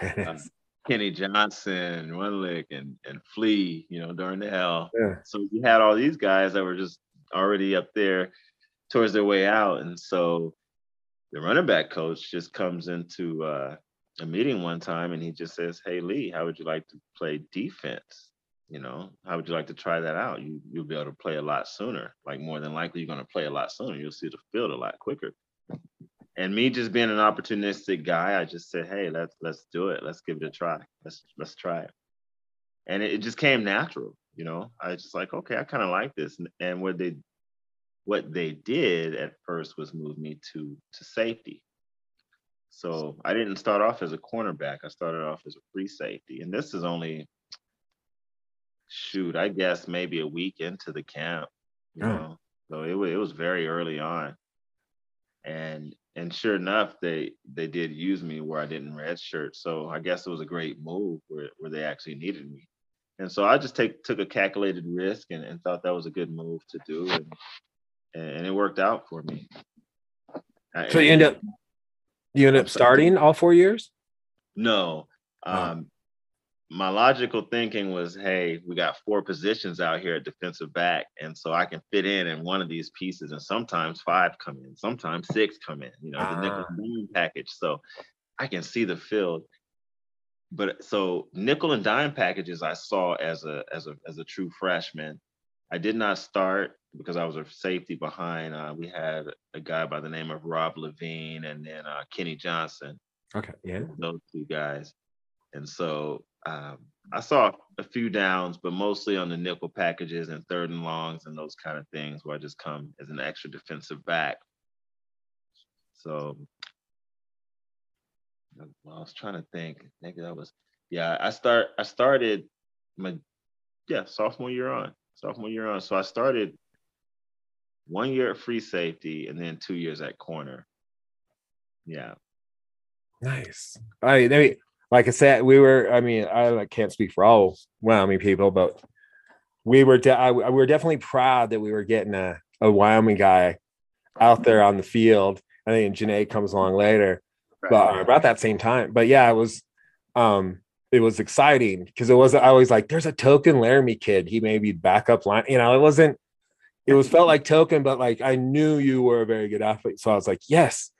uh, Kenny Johnson, Runlick, and and Flea, you know, during the hell. Yeah. So you had all these guys that were just already up there towards their way out. And so the running back coach just comes into uh, a meeting one time and he just says, Hey Lee, how would you like to play defense? You know, how would you like to try that out? You you'll be able to play a lot sooner. Like more than likely you're gonna play a lot sooner. You'll see the field a lot quicker. And me just being an opportunistic guy, I just said, Hey, let's let's do it. Let's give it a try. Let's let's try it. And it, it just came natural, you know. I was just like, okay, I kind of like this. And, and what they what they did at first was move me to to safety. So I didn't start off as a cornerback. I started off as a free safety. And this is only shoot, I guess maybe a week into the camp, you Oh. know. So it was it was very early on. And and sure enough, they they did use me where I didn't redshirt. So I guess it was a great move where, where they actually needed me. And so I just take took a calculated risk and, and thought that was a good move to do, and and it worked out for me. So you end up you end up starting all four years? No. Um, my logical thinking was, hey, we got four positions out here at defensive back, and so I can fit in in one of these pieces, and sometimes five come in, sometimes six come in. You know, the nickel Ah. package, so I can see the field. But so nickel and dime packages I saw as a as a as a true freshman. I did not start because I was a safety behind. Uh, we had a guy by the name of Rob Levine and then uh, Kenny Johnson Okay. Yeah. those two guys. And so um, I saw a few downs, but mostly on the nickel packages and third and longs and those kind of things where I just come as an extra defensive back. So I was trying to think. Maybe that was yeah. I start I started my yeah sophomore year on sophomore year on. So I started one year at free safety and then two years at corner. Yeah. Nice. All right. I mean, like I said, we were. I mean, I can't speak for all Wyoming people, but we were. De- I, we were definitely proud that we were getting a, a Wyoming guy out there on the field. I think Janae comes along later, but uh, about that same time. But yeah, it was. Um, it was exciting because it was. I was like, "There's a token Laramie kid. He may be backup line." You know, it wasn't. It was felt like token, but like I knew you were a very good athlete, so I was like, "Yes."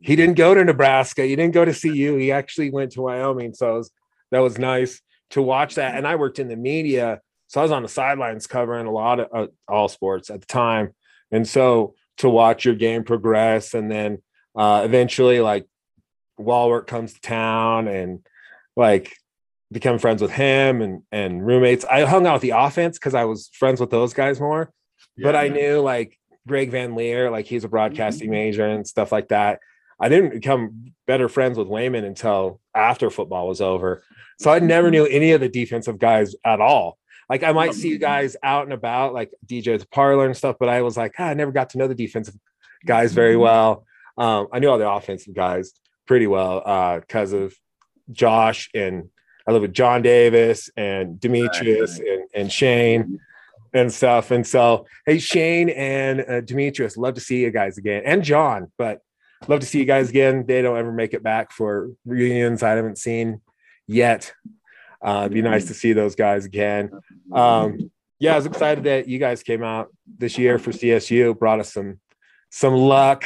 He didn't go to Nebraska. He didn't go to CU. He actually went to Wyoming. So was, that was nice to watch that. And I worked in the media, so I was on the sidelines covering a lot of uh, all sports at the time. And so to watch your game progress, and then uh, eventually, like Walwork comes to town, and like become friends with him and and roommates. I hung out with the offense because I was friends with those guys more. But I knew like Greg Van Leer, like he's a broadcasting major and stuff like that. I didn't become better friends with Wayman until after football was over. So I never knew any of the defensive guys at all. Like I might see you guys out and about, like DJ at the parlor and stuff, but I was like, ah, I never got to know the defensive guys very well. Um, I knew all the offensive guys pretty well uh, because of Josh and I live with John Davis and Demetrius and, and Shane and stuff. And so, hey, Shane and uh, Demetrius, love to see you guys again, and John, but love to see you guys again. They don't ever make it back for reunions I haven't seen yet. Uh, it'd be nice to see those guys again. Um, yeah, I was excited that you guys came out this year for CSU, brought us some some luck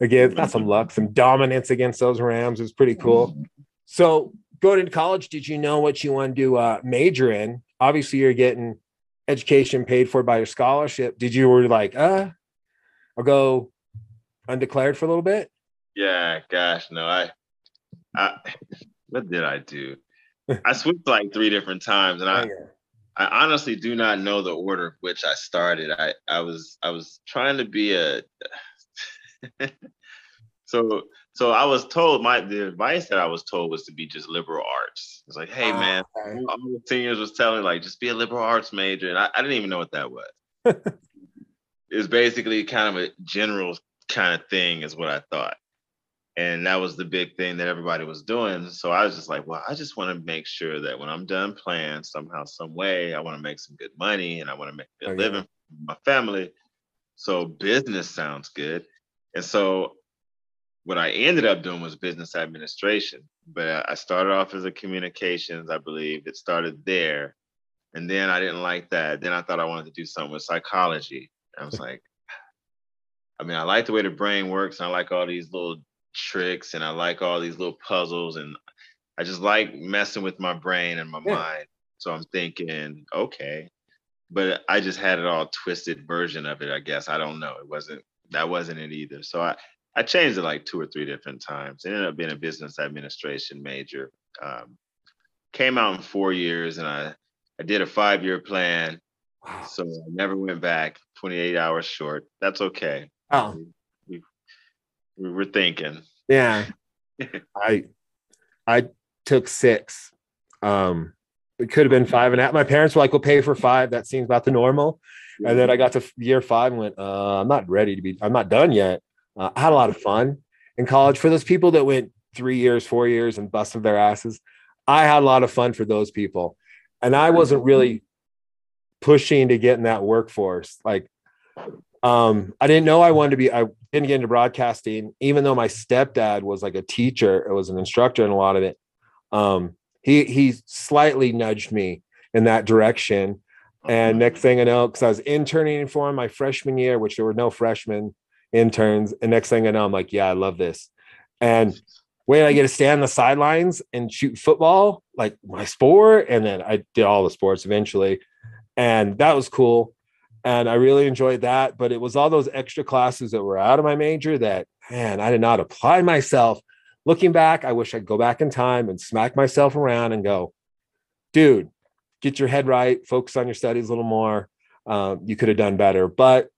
again, not some luck, some dominance against those Rams. It was pretty cool. So going into college, did you know what you wanted to uh, major in? Obviously, you're getting education paid for by your scholarship. Did you were like, uh, I'll go undeclared for a little bit? Yeah, gosh, no, I, I, what did I do? I switched like three different times, and I, I honestly do not know the order of which I started. I, I was, I was trying to be a, so, so I was told my the advice that I was told was to be just liberal arts. It's like, hey man, ah, Okay. all the seniors was telling like just be a liberal arts major, and I, I didn't even know what that was. it's basically kind of a general kind of thing, is what I thought, and that was the big thing that everybody was doing. So I was just like, well, I just want to make sure that when I'm done playing, somehow, some way, I want to make some good money, and I want to make a Oh, yeah. living for my family. So business sounds good, and so what I ended up doing was business administration. But I started off as a communications, I believe. It started there. And then I didn't like that. Then I thought I wanted to do something with psychology. I was like, I mean, I like the way the brain works. And I like all these little tricks and I like all these little puzzles. And I just like messing with my brain and my Yeah. mind. So I'm thinking, okay. But I just had it all twisted version of it, I guess. I don't know. It wasn't that wasn't it either. So I I changed it like two or three different times. It ended up being a business administration major. Um, came out in four years, and I I did a five year plan, Wow. so I never went back. Twenty eight hours short. That's okay. Oh, We, we were thinking. yeah. I I took six. Um, it could have been five and a half. My parents were like, "We'll pay for five. That seems about the normal." And then I got to year five and went, uh, "I'm not ready to be. I'm not done yet." Uh, I had a lot of fun, in college. For those people that went three years, four years and busted their asses, I had a lot of fun for those people. And I wasn't really pushing to get in that workforce. Like, um, I didn't know I wanted to be, I didn't get into broadcasting, even though my stepdad was like a teacher, it was an instructor in a lot of it. Um, he he slightly nudged me in that direction. And next thing I know, because I was interning for him my freshman year, which there were no freshmen interns. And next thing I know, I'm like, yeah, I love this. And wait, I get to stand on the sidelines and shoot football, like my sport, and then I did all the sports eventually, and that was cool. And I really enjoyed that. But it was all those extra classes that were out of my major that, man, I did not apply myself. Looking back, I wish I'd go back in time and smack myself around and go, dude, get your head right, focus on your studies a little more. Um, you could have done better. But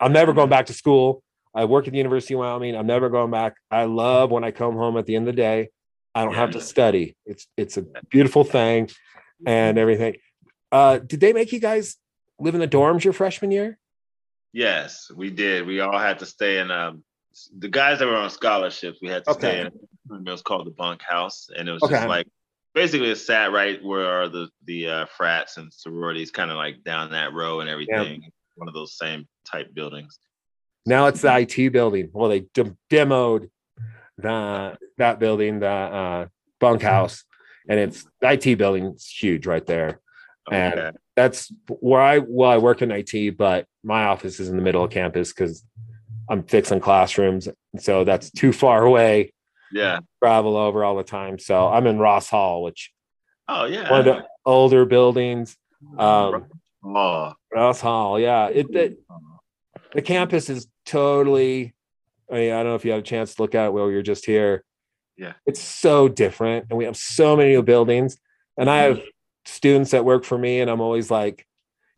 I'm never going back to school. I work at the University of Wyoming. I'm never going back. I love when I come home at the end of the day. I don't have to study. It's it's a beautiful thing and everything. Uh, did they make you guys live in the dorms your freshman year? Yes, we did. We all had to stay in um the guys that were on scholarships, we had to Okay. stay in it was called the bunk house. And it was Okay. just like basically it sat right where are the the uh, frats and sororities kind of like down that row and everything. One of those same type buildings. Now it's the IT building. Well, they de- demoed the that building, the uh, bunkhouse, and it's the IT building. It's huge right there. And- Okay. That's where I well, I work in IT, but my office is in the middle of campus because I'm fixing classrooms, so that's too far away. Yeah. Travel over all the time. So I'm in Ross Hall, which Oh yeah. one of the older buildings. Um, oh. Ross Hall, yeah. It, it the campus is totally. I mean, I don't know if you had a chance to look at it while you're just here. Yeah. it's so different, and we have so many new buildings. And I have students that work for me, and I'm always like,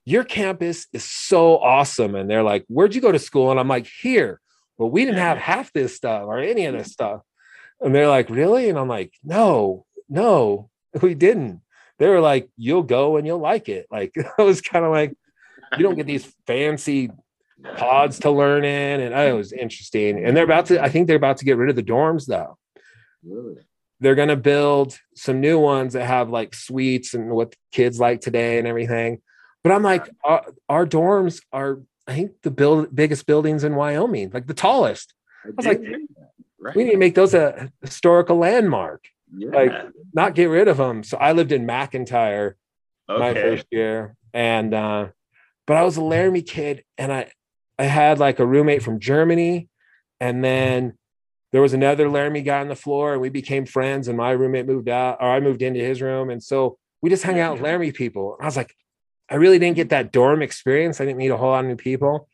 "Your campus is so awesome," and they're like, "Where'd you go to school?" And I'm like, "Here." Well, we didn't have half this stuff or any of this stuff, and they're like, "Really?" And I'm like, "No, no, we didn't." They were like, "You'll go and you'll like it." Like I was kind of like you don't get these fancy pods to learn in and oh, it was interesting and they're about to i think they're about to get rid of the dorms though Really? They're going to build some new ones that have like suites and what kids like today and everything but i'm like our, our dorms are i think the build, biggest buildings in wyoming like the tallest I was like, right. we need to make those a historical landmark yeah. like, not get rid of them so i lived in mcintyre my first year. And uh, but I was a Laramie kid, and I I had like a roommate from Germany, and then there was another Laramie guy on the floor, and we became friends. And my roommate moved out, or I moved into his room, and so we just hung out with Laramie people. I was like, I really didn't get that dorm experience. I didn't meet a whole lot of new people.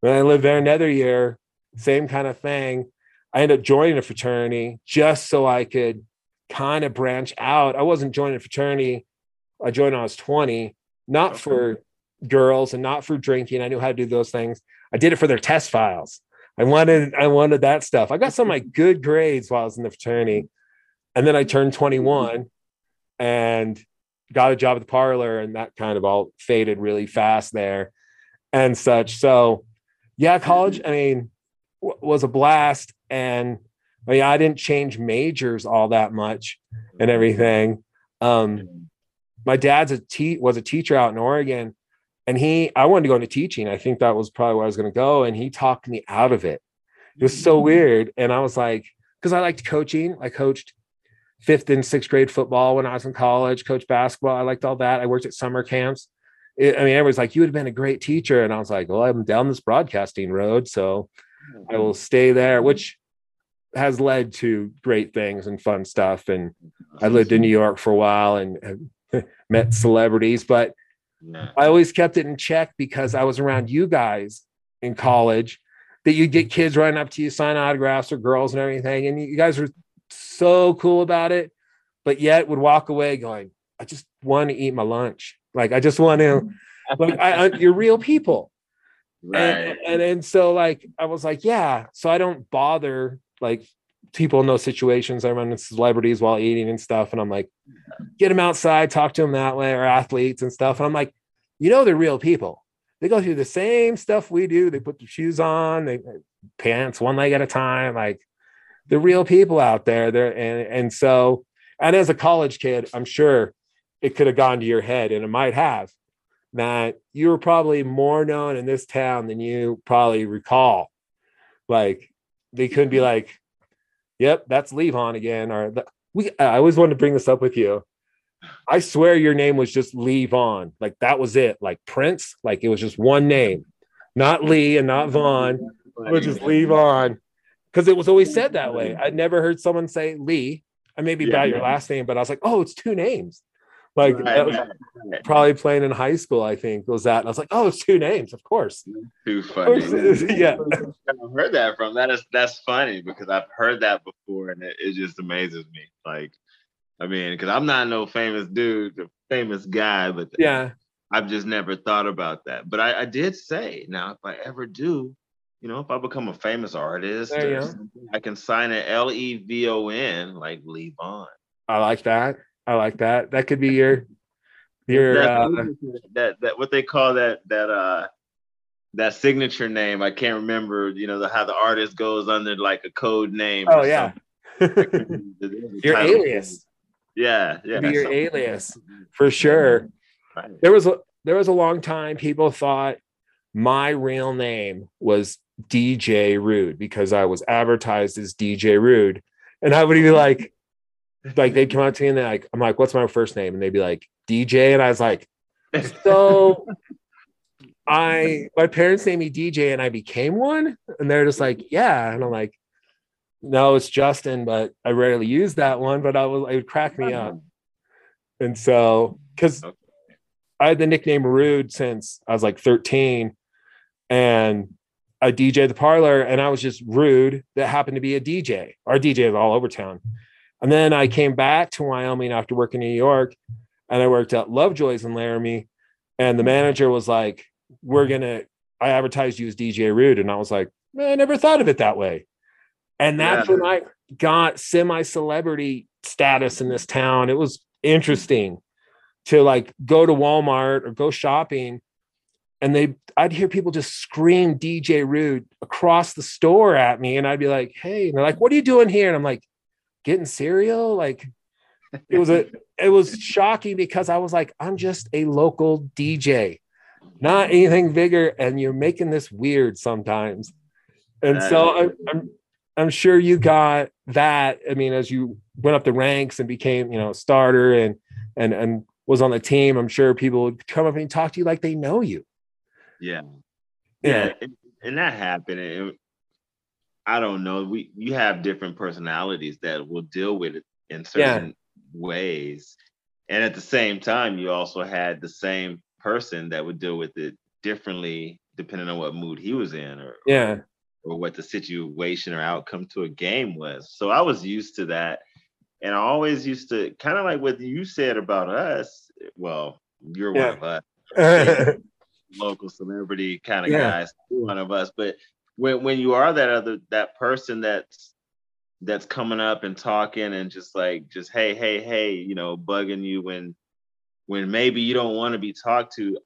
When I lived there another year, same kind of thing. I ended up joining a fraternity just so I could kind of branch out. I wasn't joining a fraternity. I joined when I was 20, not for girls and not for drinking. I knew how to do those things. I did it for their test files. I wanted I wanted that stuff. I got some of my good grades while I was in the fraternity. And then I turned 21 and got a job at the parlor and that kind of all faded really fast there and such. So yeah, college, I mean, w- was a blast. And I mean, I didn't change majors all that much and everything. Um, my dad's a te- was a teacher out in Oregon, and he I wanted to go into teaching. I think that was probably where I was going to go, and he talked me out of it. It was so mm. weird, and I was like, because I liked coaching. I coached fifth and sixth grade football when I was in college. Coached basketball. I liked all that. I worked at summer camps. It- I mean, everyone's like, "You would have been a great teacher," and I was like, "Well, I'm down this broadcasting road, so I will mm. stay there," which has led to great things and fun stuff. And I lived in New York for a while and met celebrities, but Yeah. I always kept it in check because I was around you guys in college that you'd get kids running up to you, sign autographs or girls and everything. And you guys were so cool about it, but yet would walk away going, I just want to eat my lunch. Like, I just want to, like, I, I, you're real people. Right. And, and and so like I was like, yeah. So I don't bother like people in those situations. I run into celebrities while eating and stuff, and I'm like, get them outside, talk to them that way, or athletes and stuff. And I'm like, you know, they're real people. They go through the same stuff we do. They put the shoes on, they uh, pants one leg at a time. Like the real people out there. There and and so and as a college kid, I'm sure it could have gone to your head, and it might have that you were probably more known in this town than you probably recall. Like they couldn't be like, "Yep, that's Levon again," or we. I always wanted to bring this up with you. I swear your name was just Levon, like that was it, like Prince, like it was just one name, not Lee and not Vaughn, but just Levon, because it was always said that way. I'd never heard someone say Lee. I maybe Yeah. about your last name, but I was like, oh, it's two names. Like Right, that was right, right. probably playing in high school, I think was that. And I was like, oh, it's two names, of course. Too funny. course yeah. I've heard that from. That is that's funny because I've heard that before and it, it just amazes me. Like, I mean, because I'm not no famous dude, famous guy, but Yeah. I've just never thought about that. But I, I did say now if I ever do, you know, if I become a famous artist, I can sign an L E V O N like Vaughn. I like that. I like that. That could be your your That- uh, that that what they call that that uh that signature name. I can't remember. You know the, how the artist goes under like a code name. oh or yeah. something. There's a your alias. Yeah, yeah. Be your something. alias for sure. Right. There was a there was a long time people thought my real name was DJ Rude because I was advertised as DJ Rude. And I would be like, like they'd come out to me and they're like, I'm like, what's my first name? And they'd be like, DJ. And I was like, so I my parents named me DJ and I became one. And they're just like, yeah. And I'm like, no, it's Justin, but I rarely use that one, but I was it would crack me up. And so because I had the nickname Rude since I was like 13 and I DJ the parlor and I was just rude that happened to be a DJ. Our DJ is all over town. And then I came back to Wyoming after working in New York and I worked at Lovejoy's in Laramie. And the manager was like, We're gonna, I advertised you as DJ Rude. And I was like, Man, I never thought of it that way. And that's Yeah. when I got semi celebrity status in this town. It was interesting to like go to Walmart or go shopping and they I'd hear people just scream DJ Rude across the store at me and I'd be like, "Hey." And they're like, "What are you doing here?" And I'm like, "Getting cereal?" Like it was a it was shocking because I was like, "I'm just a local DJ. Not anything bigger and you're making this weird sometimes." And so I'm, I'm I'm sure you got that. I mean, as you went up the ranks and became, you know, a starter and and and was on the team, I'm sure people would come up and talk to you like they know you. Yeah. Yeah. Yeah, and that happened. I don't know. We you have different personalities that will deal with it in certain ways, and at the same time, you also had the same person that would deal with it differently depending on what mood he was in, or Yeah. or what the situation or outcome to a game was. So I was used to that. And I always used to kind of like what you said about us. Well, you're Yeah. one of us local celebrity kind of Yeah. guys, one of us. But when when you are that other that person that's that's coming up and talking and just like just hey hey hey you know bugging you when when maybe you don't want to be talked to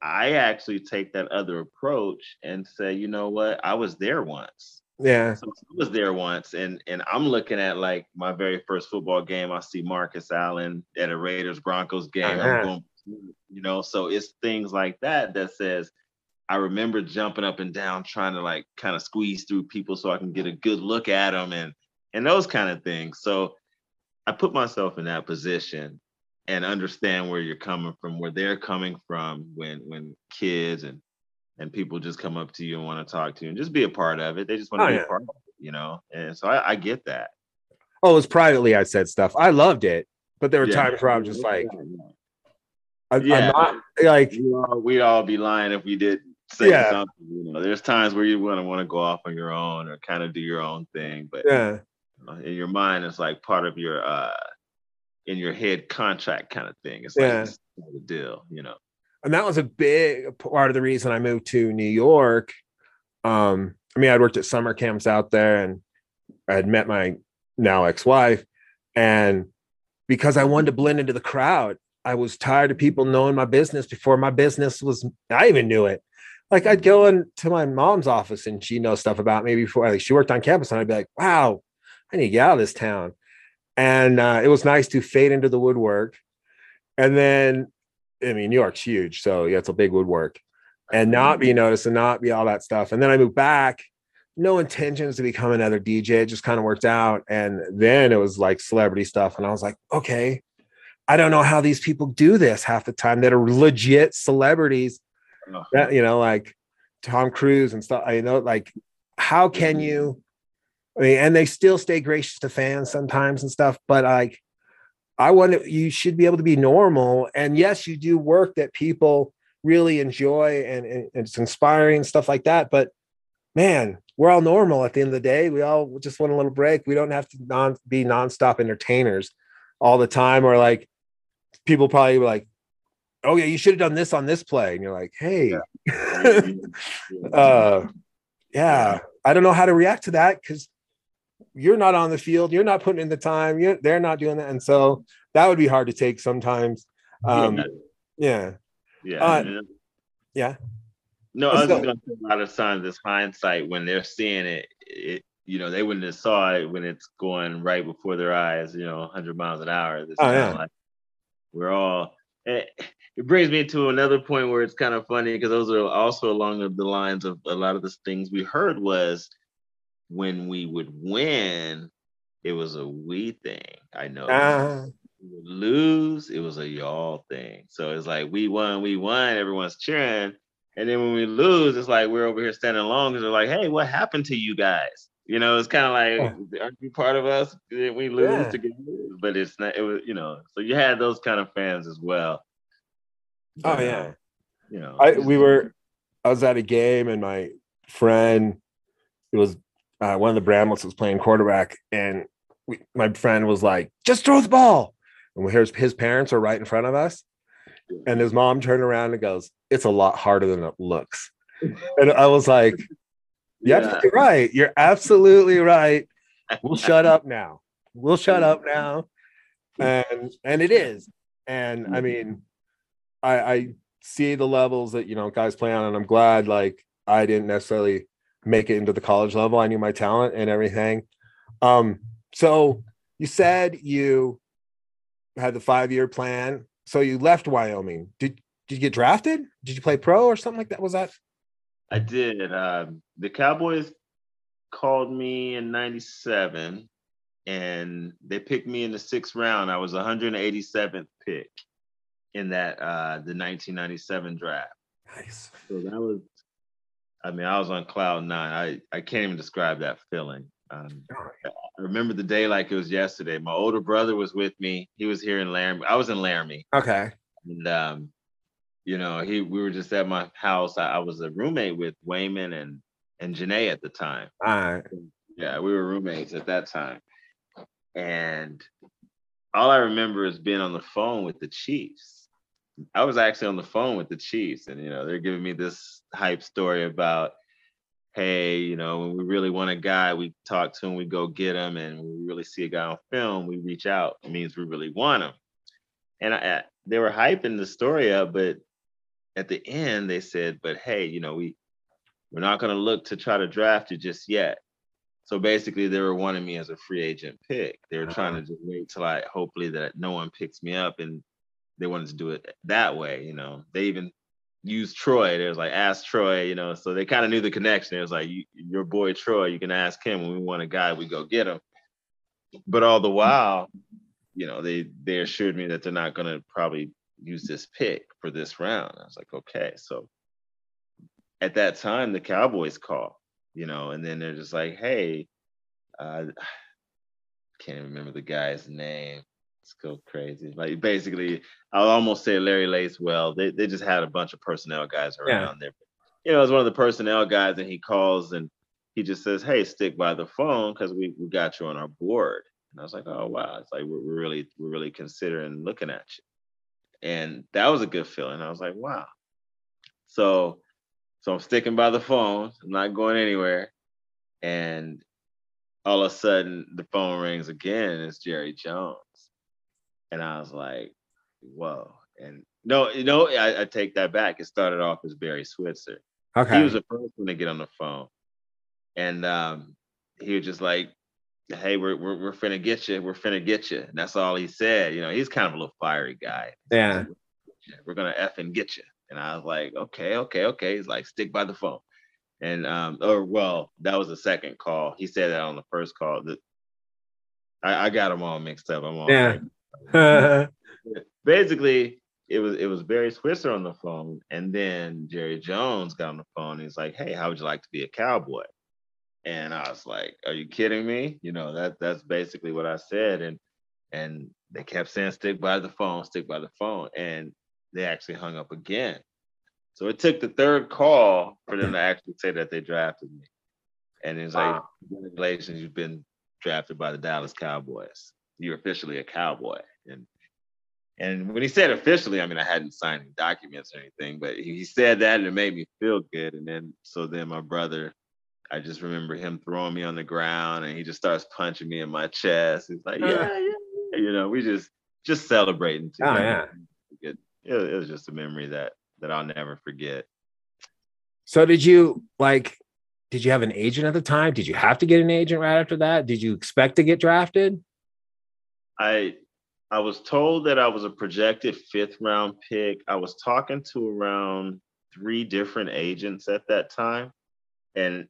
i actually take that other approach and say you know what i was there once yeah. so I was there once, and and I'm looking at like my very first football game. I see Marcus Allen at a Raiders Broncos game. Uh-huh. I'm going, you know, so it's things like that that says I remember jumping up and down trying to like kind of squeeze through people so I can get a good look at them and and those kind of things. So I put myself in that position and understand where you're coming from, where they're coming from when when kids and and people just come up to you and want to talk to you and just be a part of it. They just want to Oh, be yeah. a part of it, you know. And so I, I get that. Oh, it was privately I said stuff. I loved it, but there were Yeah. times where I'm just like. I, Yeah. I'm not like, we all, we'd all be lying if we did say Yeah. something. You know, there's times where you want to want to go off on your own or kind of do your own thing, but yeah, in your mind, it's like part of your uh in your head contract kind of thing. It's Yeah. like the deal, you know. and that was a big part of the reason I moved to New York. Um, I mean, I'd worked at summer camps out there, and I had met my now ex-wife, and because I wanted to blend into the crowd, I was tired of people knowing my business before my business was. I even knew it. Like I'd go into my mom's office and she knows stuff about me before. Like she worked on campus, and I'd be like, "Wow, I need to get out of this town. And uh, it was nice to fade into the woodwork. And then, I mean, New York's huge. So yeah, it's a big woodwork and not be noticed and not be all that stuff. And then I moved back, no intentions to become another DJ. It just kind of worked out. And then it was like celebrity stuff. And I was like, okay, I don't know how these people do this half the time that are legit celebrities. Oh. That, you know, like Tom Cruise and stuff. I know, like, how can mm-hmm. you? I mean, and they still stay gracious to fans sometimes and stuff, but like, I want you should be able to be normal. And yes, you do work that people really enjoy and, and it's inspiring and stuff like that. But man, we're all normal at the end of the day. We all just want a little break. We don't have to non be nonstop entertainers all the time, or like people probably like, "Oh yeah, you should have done this on this play," and you're like, "Hey, uh, yeah, I don't know how to react to that because you're not on the field, you're not putting in the time, you're, they're not doing that, and so that would be hard to take sometimes." Um, yeah, yeah. Uh, yeah. No, I was go. going to say a lot of times it's hindsight when they're seeing it, it, you know, they wouldn't have saw it when it's going right before their eyes, you know, 100 miles an hour. It's Oh, yeah. like we're all. It, brings me to another point where it's kind of funny because those are also along the- lines of a lot of the things we heard was when we would win, it was a we thing. I know we ah. would lose, it was a y'all thing. So it's like we won, we won, everyone's cheering. And then when we lose, it's like we're over here standing alone because they're like, hey, what happened to you guys? You know, it's kind of like, aren't you part of us? Did we lose Yeah. together? But it's not, it was, you know, so you had those kind of fans as well. oh But, uh, yeah. You know, I we were I was at a game and my friend it was uh, one of the Bramlets was playing quarterback and we, my friend was like just throw the ball and here's his parents are right in front of us and his mom turned around and goes it's a lot harder than it looks and I was like yep Yeah. you're right. You're absolutely right. We'll shut up now. We'll shut up now. And and it is. And i mean i i see the levels that you know guys play on and i'm glad like i didn't necessarily make it into the college level. I knew my talent and everything. Um so you said you had the five year plan. So you left wyoming. Did did you get drafted? Did you play pro or something like that? Was that I did. Um, the Cowboys called me in '97, and they picked me in the sixth round. I was 187th pick in that uh, the 1997 draft. nice So that was, I mean, I was on cloud nine. I I can't even describe that feeling. Um, I remember the day like it was yesterday. My older brother was with me. He was here in Laramie. I was in Laramie okay and um, you know, he we were just at my house. I, I was a roommate with Wayman and and Janae at the time. all right Yeah, we were roommates at that time. And all I remember is being on the phone with the Chiefs. I was actually on the phone with the Chiefs, and you know, they're giving me this hype story about, hey, you know, when we really want a guy, we talk to him, we go get him, and when we really see a guy on film, we reach out. It means we really want him. And I- they were hyping the story up, but at the end they said, but hey, you know, we we're not going to look to try to draft you just yet. So basically, they were wanting me as a free agent pick. They were trying uh-huh. to just wait till I hopefully that no one picks me up, and they wanted to do it that way. You know, they even used Troy. They was like, ask Troy. You know, so they kind of knew the connection. It was like, you, your boy Troy, you can ask him. When we want a guy, we go get him. But all the while, you know, they they assured me that they're not going to probably use this pick for this round. I was like, okay, so at that time the Cowboys call, you know, and then they're just like, hey, uh can't even remember the guy's name. Let's go crazy. Like basically, I'll almost say Larry Lacewell. They they just had a bunch of personnel guys Yeah. around there. You know, it was one of the personnel guys, and he calls and he just says, Hey, stick by the phone because we, we got you on our board. And I was like, Oh wow, it's like we're, we're really we're really considering looking at you. And that was a good feeling. I was like, wow. So so I'm sticking by the phone. I'm not going anywhere. And all of a sudden the phone rings again it's Jerry Jones. And I was like, whoa. And no, you know, I, I take that back. It started off as Barry Switzer. okay He was the first one to get on the phone. And um, he was just like, hey, we're, we're we're finna get you. We're finna get you. And that's all he said. You know, he's kind of a little fiery guy. Yeah. We're gonna f and get you. And I was like, okay, okay, okay. He's like, stick by the phone. And um, or well, that was the second call. He said that on the first call. That I, I got them all mixed up. I'm all Yeah. basically it was it was Barry Switzer on the phone, and then Jerry Jones got on the phone. He's like, "Hey, how would you like to be a cowboy?" And I was like, "Are you kidding me?" You know that that's basically what I said, and and they kept saying, "Stick by the phone, stick by the phone," and they actually hung up again. So it took the third call for them to actually say that they drafted me, and it's like, Wow. "Congratulations, you've been drafted by the Dallas Cowboys. You're officially a cowboy." And and when he said officially, I mean, I hadn't signed any documents or anything, but he, he said that and it made me feel good. And then, so then my brother, I just remember him throwing me on the ground and he just starts punching me in my chest. He's like, oh, yeah, yeah, yeah. you know, we just, just celebrating. Oh, together. It, it, it was just a memory that, that I'll never forget. So did you like did you have an agent at the time? Did you have to get an agent right after that? Did you expect to get drafted? I I was told that I was a projected fifth round pick. I was talking to around three different agents at that time. And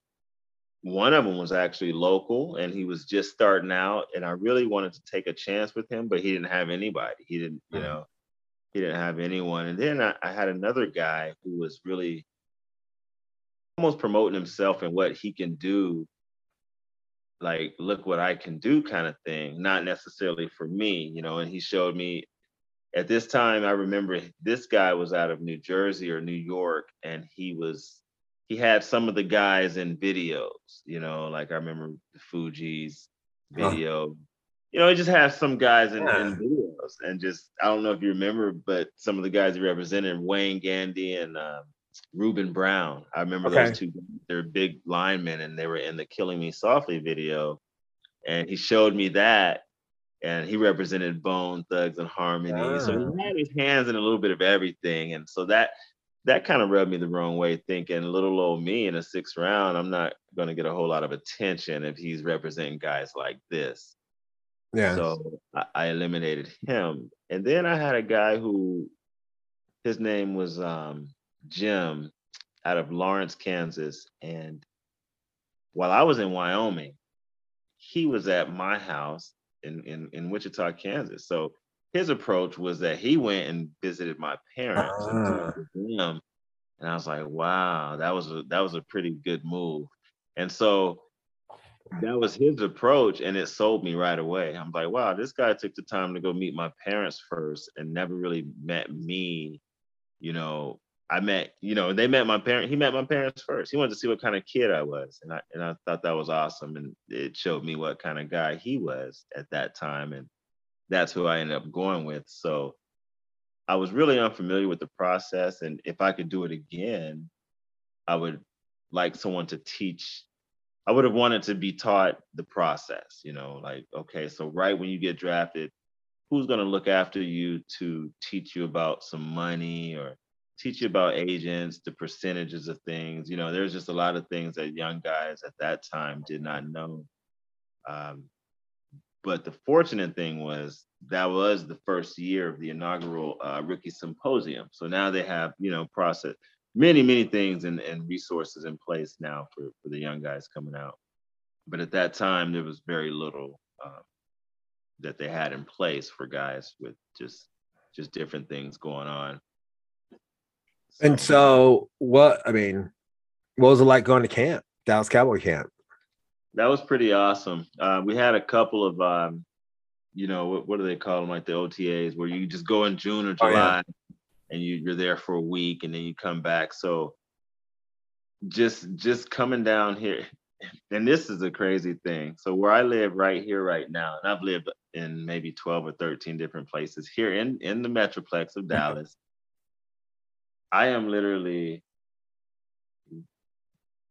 one of them was actually local and he was just starting out. And I really wanted to take a chance with him, but he didn't have anybody. He didn't, you know, he didn't have anyone. And then I, I had another guy who was really almost promoting himself and what he can do like look what I can do kind of thing, not necessarily for me, you know. And he showed me at this time, I remember this guy was out of New Jersey or New York, and he was he had some of the guys in videos, you know, like I remember the Fugees Huh. video. You know, he just has some guys in, Yeah. in videos, and just I don't know if you remember, but some of the guys he represented, Wayne Gandy and Ruben Brown. I remember Okay. those two. They're big linemen, and they were in the "Killing Me Softly" video. And he showed me that, and he represented Bone Thugs-n-Harmony. So Ah. he had his hands in a little bit of everything, and so that that kind of rubbed me the wrong way, thinking little old me in a sixth round, I'm not going to get a whole lot of attention if he's representing guys like this. Yeah. So I, I eliminated him. And then I had a guy who his name was um, Jim out of Lawrence, Kansas. And while I was in Wyoming, he was at my house in, in, in Wichita, Kansas. So his approach was that he went and visited my parents and Ah. them. And I was like, wow, that was a that was a pretty good move. And so that was his approach and it sold me right away. I'm like, wow, this guy took the time to go meet my parents first and never really met me. You know, I met, you know, they met my parent, he met my parents first. He wanted to see what kind of kid I was. And I and I thought that was awesome. And it showed me what kind of guy he was at that time. And that's who I ended up going with. So I was really unfamiliar with the process. And if I could do it again, I would like someone to teach I would have wanted to be taught the process, you know, like, okay, so right when you get drafted, who's going to look after you to teach you about some money or teach you about agents, the percentages of things? You know, there's just a lot of things that young guys at that time did not know. Um, but the fortunate thing was that was the first year of the inaugural uh, rookie symposium. So now they have, you know, process many, many things and, and resources in place now for, for the young guys coming out. But at that time, there was very little um, that they had in place for guys with just just different things going on. And so what I mean, what was it like going to camp, Dallas Cowboy camp? That was pretty awesome. Uh, we had a couple of, um, you know, what, what do they call them, like the OTAs, where you just go in June or Oh, yeah. July, and you, you're there for a week, and then you come back. So just just coming down here, and this is a crazy thing. So where I live right here, right now, and I've lived in maybe 12 or 13 different places here in in the metroplex of Dallas. I am literally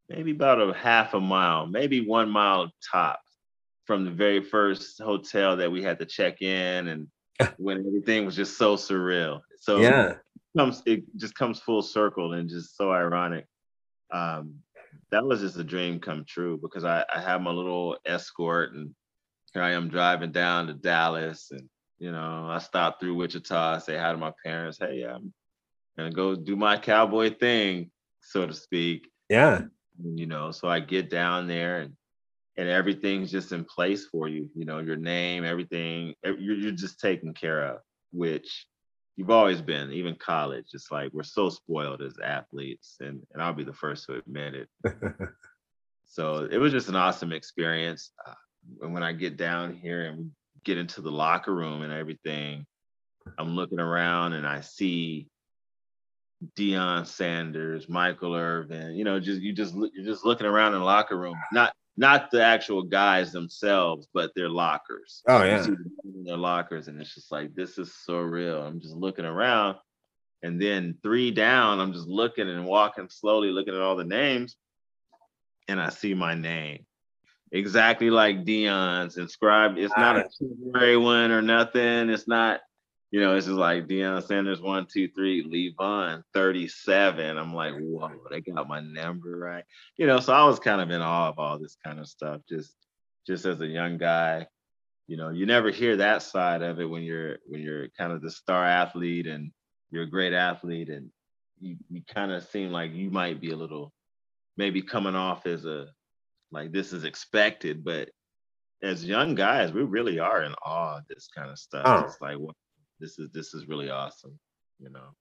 maybe about a half a mile, maybe one mile top from the very first hotel that we had to check in and when everything was just so surreal. So Yeah. it comes it just comes full circle and just so ironic. Um, that was just a dream come true because I, I had my little escort and here I am driving down to Dallas, and you know, I stopped through Wichita, say hi to my parents. Hey, I'm gonna go do my cowboy thing, so to speak. Yeah. You know, so I get down there and and everything's just in place for you. You know, your name, everything, you're, you're just taken care of, which you've always been, even college. It's like we're so spoiled as athletes, and, and I'll be the first to admit it. so it was just an awesome experience. Uh, and when I get down here and get into the locker room and everything, I'm looking around and I see Deion Sanders, Michael Irvin. You know, just you just you're just looking around in the locker room, not not the actual guys themselves, but their lockers. Oh yeah, their lockers, and it's just like this is so real. I'm just looking around, and then three down, I'm just looking and walking slowly, looking at all the names, and I see my name, exactly like Deion's inscribed. It's not a temporary one or nothing. It's not you know, it's just like Deion Sanders, one, two, three, Lee Vaughn, 37. I'm like, whoa, they got my number right. You know, so I was kind of in awe of all this kind of stuff, just just as a young guy. You know, you never hear that side of it when you're when you're kind of the star athlete and you're a great athlete and you, you kind of seem like you might be a little maybe coming off as a like this is expected, but as young guys, we really are in awe of this kind of stuff. Oh. It's like, this is this is really awesome, you know.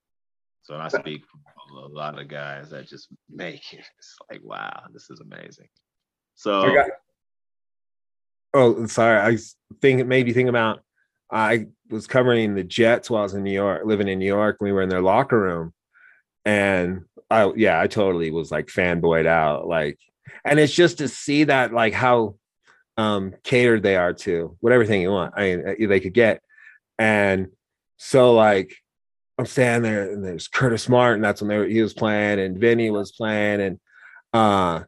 So I speak for a lot of guys that just make it. It's like, wow, this is amazing. So Oh, sorry. I think it made think about I was covering the Jets while I was in New York, living in New York. We were in their locker room. And I yeah, I totally was like fanboyed out. Like, and it's just to see that like how um catered they are to whatever thing you want. I mean they could get. And so like I'm standing there and there's Curtis Martin, that's when they were, he was playing, and Vinny was playing, and uh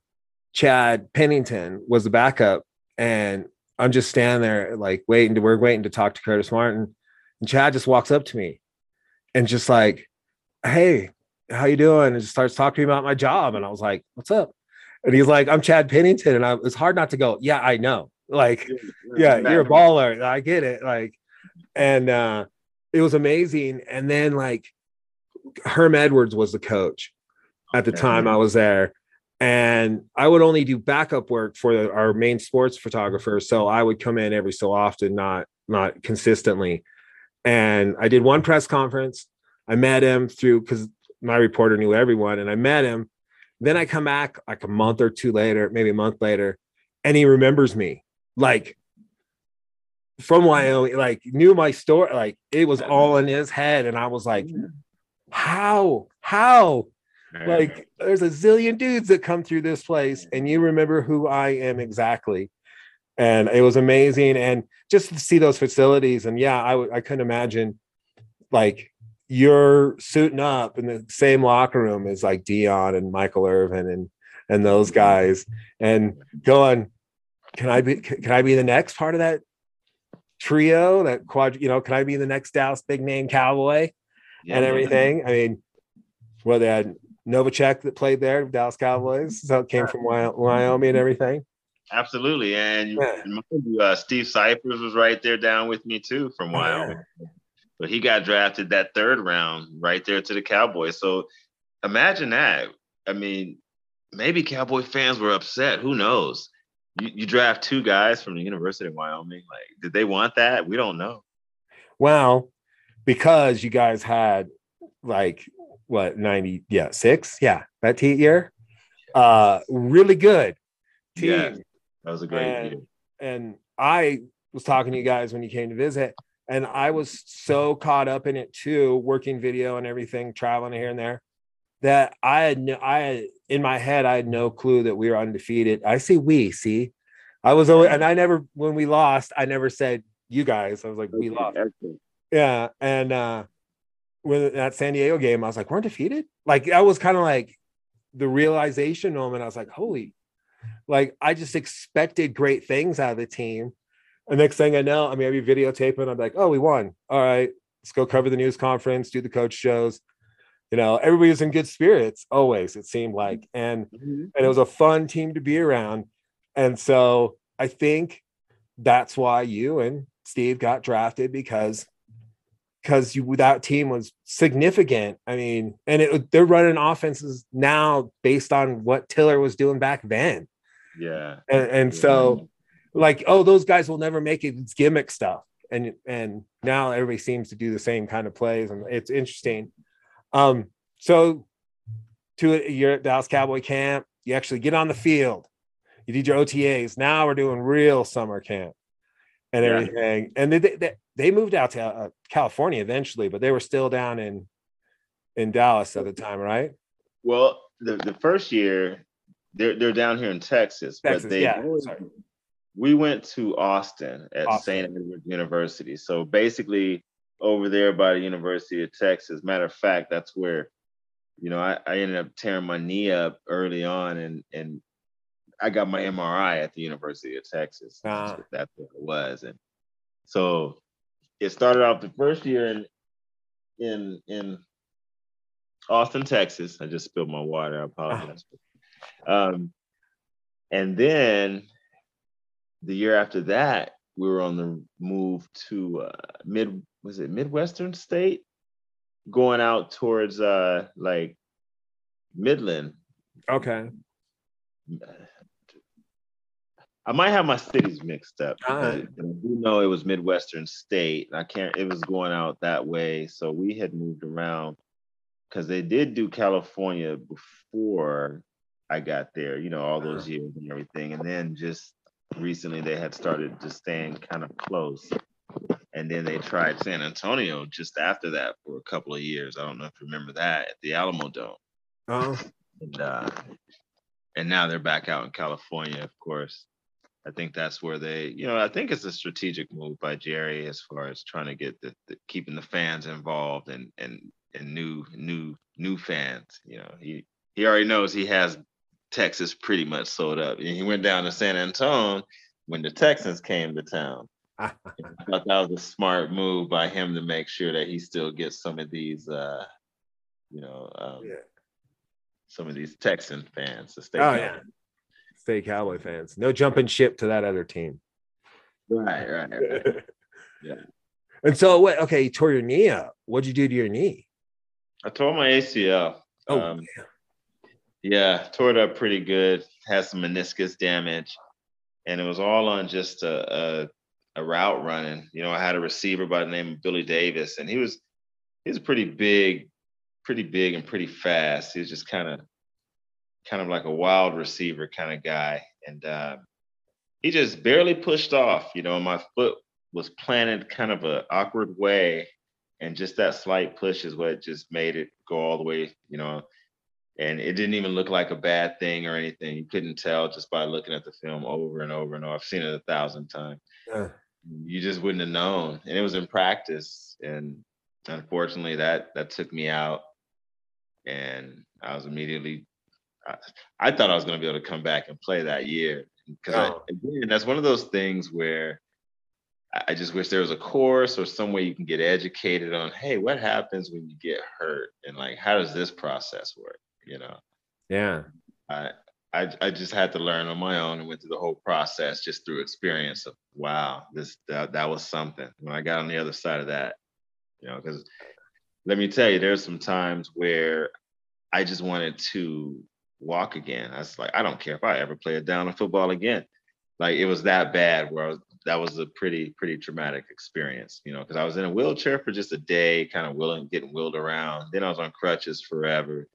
Chad Pennington was the backup. And I'm just standing there like waiting to we're waiting to talk to Curtis Martin. And Chad just walks up to me and just like, hey, how you doing? And just starts talking to me about my job. And I was like, what's up? And he's like, I'm Chad Pennington. And I it's hard not to go, yeah, I know. Like, yeah, you're a baller. I get it. Like, and uh it was amazing. And then like Herm Edwards was the coach at the time I was there. And I would only do backup work for the, our main sports photographer. So I would come in every so often, not not consistently. And I did one press conference. I met him through because my reporter knew everyone, and I met him. Then I come back like a month or two later, maybe a month later, and he remembers me. Like from Wyoming, like knew my story, like it was all in his head, and I was like, how, how, like there's a zillion dudes that come through this place, and you remember who I am exactly, and it was amazing, and just to see those facilities, and yeah, I w- I couldn't imagine, like you're suiting up in the same locker room as like Deion and Michael Irvin and and those guys, and going, can I be can I be the next part of that trio, that quad, you know, can I be the next Dallas big name cowboy yeah, and everything? Yeah. I mean, well, they had Novacek that played there, Dallas Cowboys, so it came from Wyoming and everything. Absolutely, and yeah. uh, Steve Scifres was right there down with me too from Wyoming. But he got drafted that third round right there to the Cowboys. So imagine that. I mean, maybe Cowboy fans were upset. Who knows? You, you draft two guys from the University of Wyoming. Like, did they want that? We don't know. Well, because you guys had like what 90 yeah six yeah that t year uh really good team yeah, that was a great and, year and i was talking to you guys when you came to visit and i was so caught up in it too working video and everything traveling here and there that I had no, I in my head I had no clue that we were undefeated. I say we, see, I was always, and I never when we lost, I never said you guys. I was like we lost. Yeah, and uh when that San Diego game, I was like we're undefeated. Like that was kind of like the realization moment. I was like, holy, like I just expected great things out of the team. And next thing I know, I mean, I'd be videotaping. I'm like, oh, we won. All right, let's go cover the news conference, do the coach shows you know everybody was in good spirits always it seemed like and mm-hmm. and it was a fun team to be around and so i think that's why you and Steve got drafted because because you that team was significant. I mean, and it, they're running offenses now based on what Tiller was doing back then. Yeah. And, and so, like, oh, those guys will never make it. It's gimmick stuff. And and now everybody seems to do the same kind of plays, and it's interesting. Um, so to you're at Dallas Cowboy camp, you actually get on the field, you did your OTAs. Now we're doing real summer camp and Yeah. everything. And they, they they moved out to uh, California eventually, but they were still down in in Dallas at the time, right? Well, the, the first year, they're they're down here in Texas, Texas, but they yeah. We went to Austin at Austin. St. Edward University. So basically, over there by the University of Texas. Matter of fact, that's where, you know, I, I ended up tearing my knee up early on, and and I got my MRI at the University of Texas. That's, Ah. what, that's what it was, and so it started off the first year in in in Austin, Texas. I just spilled my water. I apologize. Um, and then the year after that, we were on the move to uh, mid was it Midwestern State, going out towards uh like Midland. Okay. I might have my cities mixed up. I do know it was Midwestern State. I can't. It was going out that way, so we had moved around because they did do California before I got there. You know, all those years and everything, and then just recently they had started just staying kind of close. And then they tried San Antonio just after that for a couple of years. I don't know if you remember that at the Alamo Dome. Oh, And uh, and now they're back out in California, of course. I think that's where they, you know, I think it's a strategic move by Jerry as far as trying to get the, the keeping the fans involved and and and new new new fans. You know, he he already knows he has Texas pretty much sold up. And he went down to San Antonio when the Texans came to town. I thought that was a smart move by him to make sure that he still gets some of these, uh, you know, um, Yeah. some of these Texan fans to stay. Oh, connected. yeah. stay Cowboy fans. No jumping ship to that other team. Right, right, right. Yeah. And so, what? Okay, you tore your knee up. What'd you do to your knee? I tore my ACL. Oh, Um, yeah, tore it up pretty good. Had some meniscus damage, and it was all on just a, a a route running. You know, I had a receiver by the name of Billy Davis, and he was he was pretty big, pretty big and pretty fast. He was just kind of kind of like a wild receiver kind of guy, and uh, he just barely pushed off. You know, my foot was planted kind of a awkward way, and just that slight push is what just made it go all the way. You know, and it didn't even look like a bad thing or anything. You couldn't tell just by looking at the film over and over and over. I've seen it a thousand times. Uh, You just wouldn't have known, and it was in practice. And unfortunately, that that took me out, and I was immediately. I, I thought I was going to be able to come back and play that year because Oh. again, that's one of those things where I- I just wish there was a course or some way you can get educated on, hey, what happens when you get hurt, and like, how does this process work? You know, yeah. I I, I just had to learn on my own and went through the whole process just through experience of wow, this that, that was something. When I got on the other side of that, you know, because let me tell you, there's some times where I just wanted to walk again. I was like, I don't care if I ever play a down of football again. Like it was that bad where I was that was a pretty, pretty traumatic experience, you know, because I was in a wheelchair for just a day, kind of willing, getting wheeled around. Then I was on crutches forever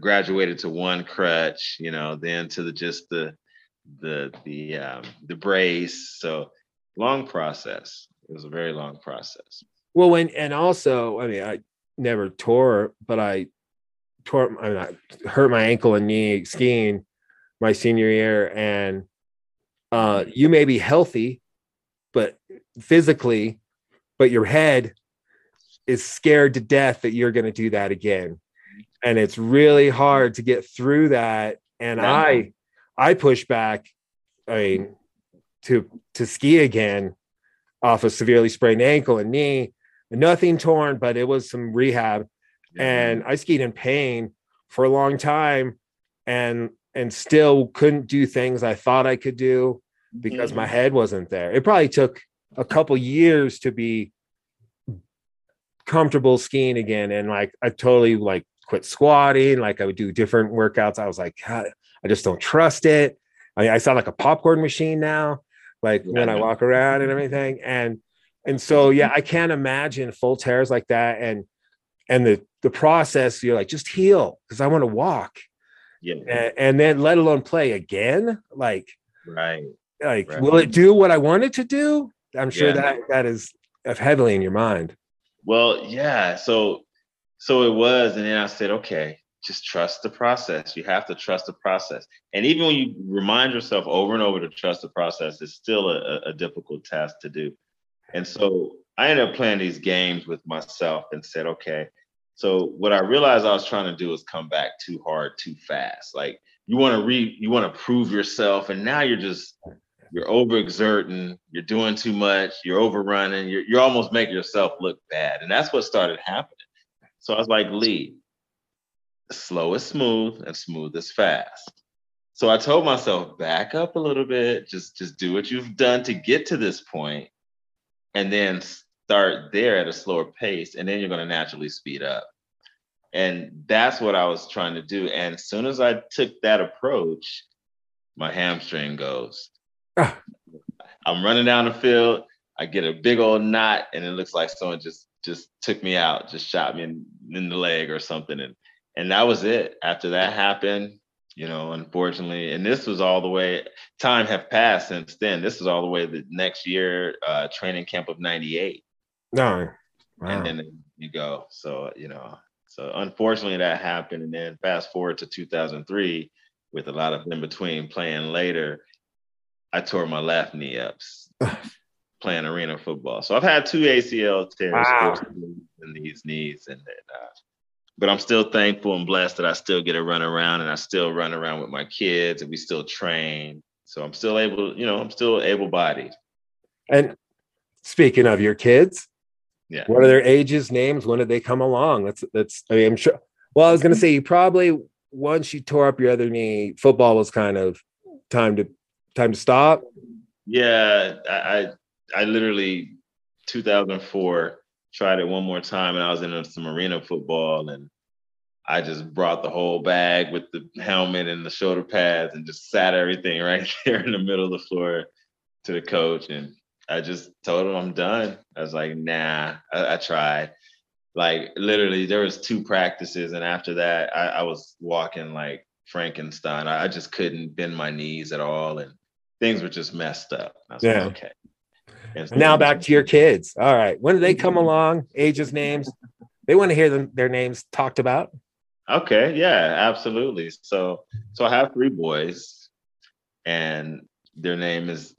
graduated to one crutch, you know, then to the just the the the um, the brace. So long process. It was a very long process. Well, when and also, I mean, I never tore, but I tore. I, mean, I hurt my ankle and knee skiing my senior year, and uh, you may be healthy, but physically, but your head is scared to death that you're going to do that again, and it's really hard to get through that. And Yeah. I, I push back. I mean, to to ski again off a severely sprained ankle and knee nothing torn, but it was some rehab. And I skied in pain for a long time and and still couldn't do things I thought I could do. because my Mhm. head wasn't there. It probably took a couple years to be comfortable skiing again. And like I totally like quit squatting, like I would do different workouts. I was like, God, I just don't trust it. I mean, I sound like a popcorn machine now, like when I Yeah. walk around and everything. And and so yeah, I can't imagine full tears like that. And and the the process, you're like, just heal because I want to walk. Yeah. And, and then let alone play again. Like, Right. like Right. will it do what I want it to do? I'm sure Yeah. that that is heavily in your mind. Well, yeah. So so it was, and then I said, okay, just trust the process. You have to trust the process. And even when you remind yourself over and over to trust the process, it's still a, a- difficult task to do. And so I ended up playing these games with myself and said, okay. So what I realized I was trying to do is come back too hard, too fast. Like you want to re you want to prove yourself, and now you're just you're overexerting, you're doing too much, you're overrunning, you're, you're almost making yourself look bad. And that's what started happening. So I was like, Lee, slow is smooth and smooth is fast. So I told myself, back up a little bit, just just do what you've done to get to this point, and then start there at a slower pace, and then you're going to naturally speed up. And that's what I was trying to do. And as soon as I took that approach, my hamstring goes. Ah. I'm running down the field. I get a big old knot, and it looks like someone just just took me out, just shot me in, in the leg or something, and and that was it. After that happened, you know, unfortunately, and this was all the way. Time have passed since then. This is all the way the next year, uh, training camp of '98 No. Wow. and then you go. So you know, so unfortunately that happened, and then fast forward to 2003, with a lot of in between playing later, I tore my left knee up playing arena football. So I've had two ACL tears Wow. in these knees, and then, uh, but I'm still thankful and blessed that I still get to run around, and I still run around with my kids, and we still train. So I'm still able, you know, I'm still able-bodied. And speaking of your kids, Yeah. what are their ages, names? When did they come along? That's that's. I mean, I'm sure. Well, I was gonna say you probably once you tore up your other knee, football was kind of time to time to stop. Yeah, I, I I literally 2004 tried it one more time, and I was in some arena football, and I just brought the whole bag with the helmet and the shoulder pads, and just sat everything right there in the middle of the floor to the coach, and I just told him I'm done. I was like, nah, I, I tried. Like literally, there was two practices, and after that, I, I was walking like Frankenstein. I, I just couldn't bend my knees at all, and things were just messed up. I was Yeah. like, okay. Now back to your kids. All right, when did they come along? Ages, names. They want to hear them, their names talked about. Okay, yeah, absolutely. So so I have three boys, and their name is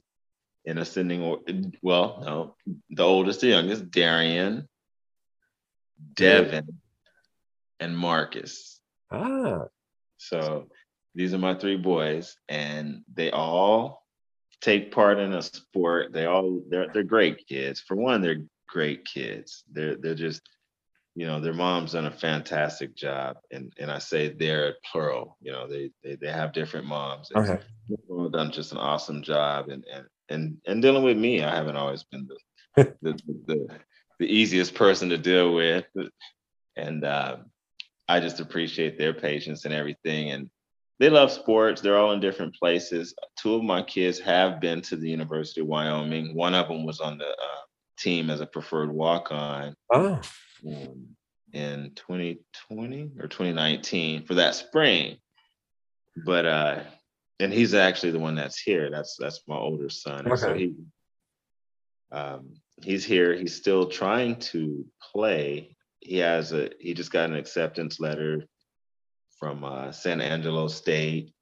in ascending or well, no, the oldest, the youngest, Darian, Devin, and Marcus. Ah, So these are my three boys, and they all take part in a sport. They all they're they're great kids. For one, they're great kids. They're they're just you know their mom's done a fantastic job, and and I say they're plural. You know they they, they have different moms. okay. done just an awesome job, and and and and dealing with me, I haven't always been the the, the the easiest person to deal with, and um, I just appreciate their patience and everything. And they love sports. They're all in different places. Two of my kids have been to the University of Wyoming. One of them was on the uh, team as a preferred walk-on Oh, um, in 2020 or 2019 for that spring. But uh, and he's actually the one that's here. That's that's my older son. And So Okay. he um, he's here. He's still trying to play. He has a he just got an acceptance letter from uh, San Angelo State.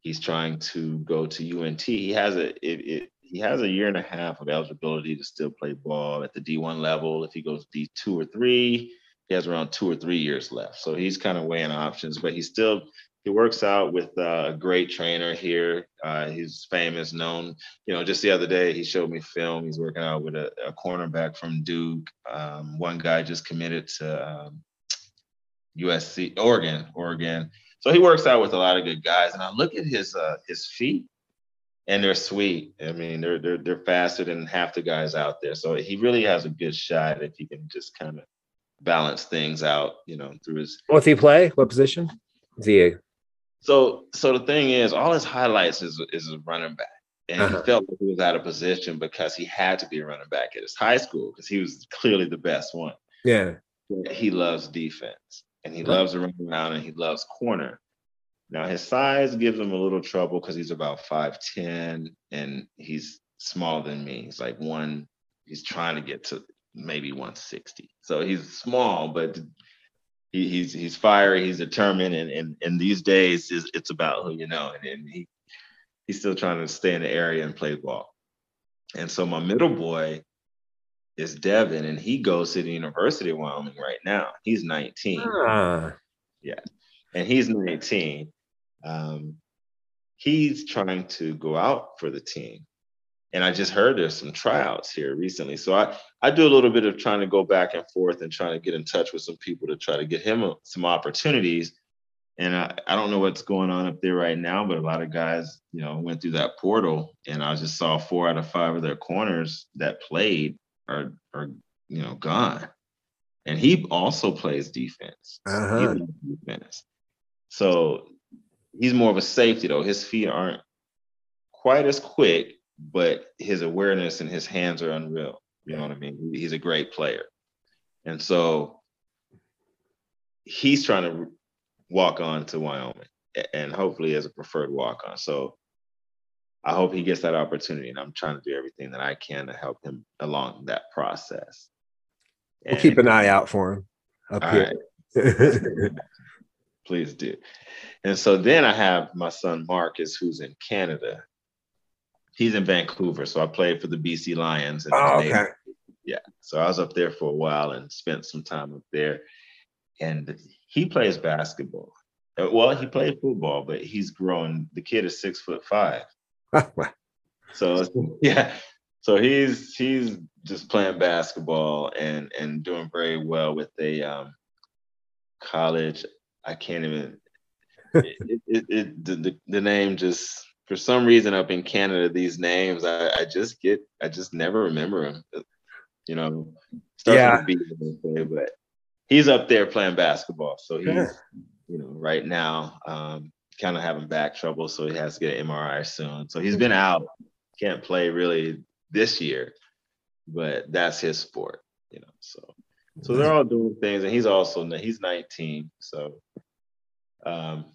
He's trying to go to UNT. He has a it, it he has a year and a half of eligibility to still play ball at the D1 level. If he goes D2 or three, he has around two or three years left. So he's kind of weighing options, but he's still he works out with uh, a great trainer here. Uh, he's famous, known. You know, just the other day he showed me film. He's working out with a, a cornerback from Duke. Um, one guy just committed to um, USC, Oregon, Oregon. So he works out with a lot of good guys. And I look at his uh, his feet. and they're sweet. I mean, they're they're they're faster than half the guys out there. So he really has a good shot if he can just kind of balance things out, you know, through his. What's he play? What position? Is he? So so the thing is, all his highlights is is a running back, and Uh-huh. he felt like he was out of position because he had to be a running back at his high school because he was clearly the best one. yeah. He loves defense, and he loves to run around, and he loves corner. Now his size gives him a little trouble because he's about five ten, and he's smaller than me. He's like one. He's trying to get to maybe 160. So he's small, but he, he's he's fiery, he's determined, and and, and these days is it's about who you know, and, and he he's still trying to stay in the area and play ball. And so my middle boy is Devin, and he goes to the University of Wyoming right now. He's 19 Ah, and he's 19. Um, he's trying to go out for the team. And I just heard there's some tryouts here recently. So I, I do a little bit of trying to go back and forth and trying to get in touch with some people to try to get him a- some opportunities. And I, I don't know what's going on up there right now, but a lot of guys, you know, went through that portal and I just saw four out of five of their corners that played are, are you know, gone. And he also plays defense. He Uh-huh. loves defense. So he's more of a safety though. His feet aren't quite as quick, but his awareness and his hands are unreal. You know what I mean? He's a great player. And so he's trying to walk on to Wyoming and hopefully as a preferred walk on. So I hope he gets that opportunity and I'm trying to do everything that I can to help him along that process. we'll keep an eye out for him up here. right. please do. And so then I have my son Marcus, who's in Canada. He's in Vancouver, so I played for the BC Lions. And oh, okay. yeah, so I was up there for a while and spent some time up there. And he plays basketball. Uh, Well, he played football, but he's grown. The kid is six foot five. So yeah, so he's he's just playing basketball and and doing very well with a um, college. I can't even. It, it, it the, the name just for some reason up in Canada these names I, I just get I just never remember them. You know, Yeah. with a B, I would say, but he's up there playing basketball. So he's Yeah. you know right now um, kind of having back trouble, so he has to get an MRI soon. So he's been out, can't play really this year, but that's his sport, you know. So so they're all doing things, and he's also he's 19, so um,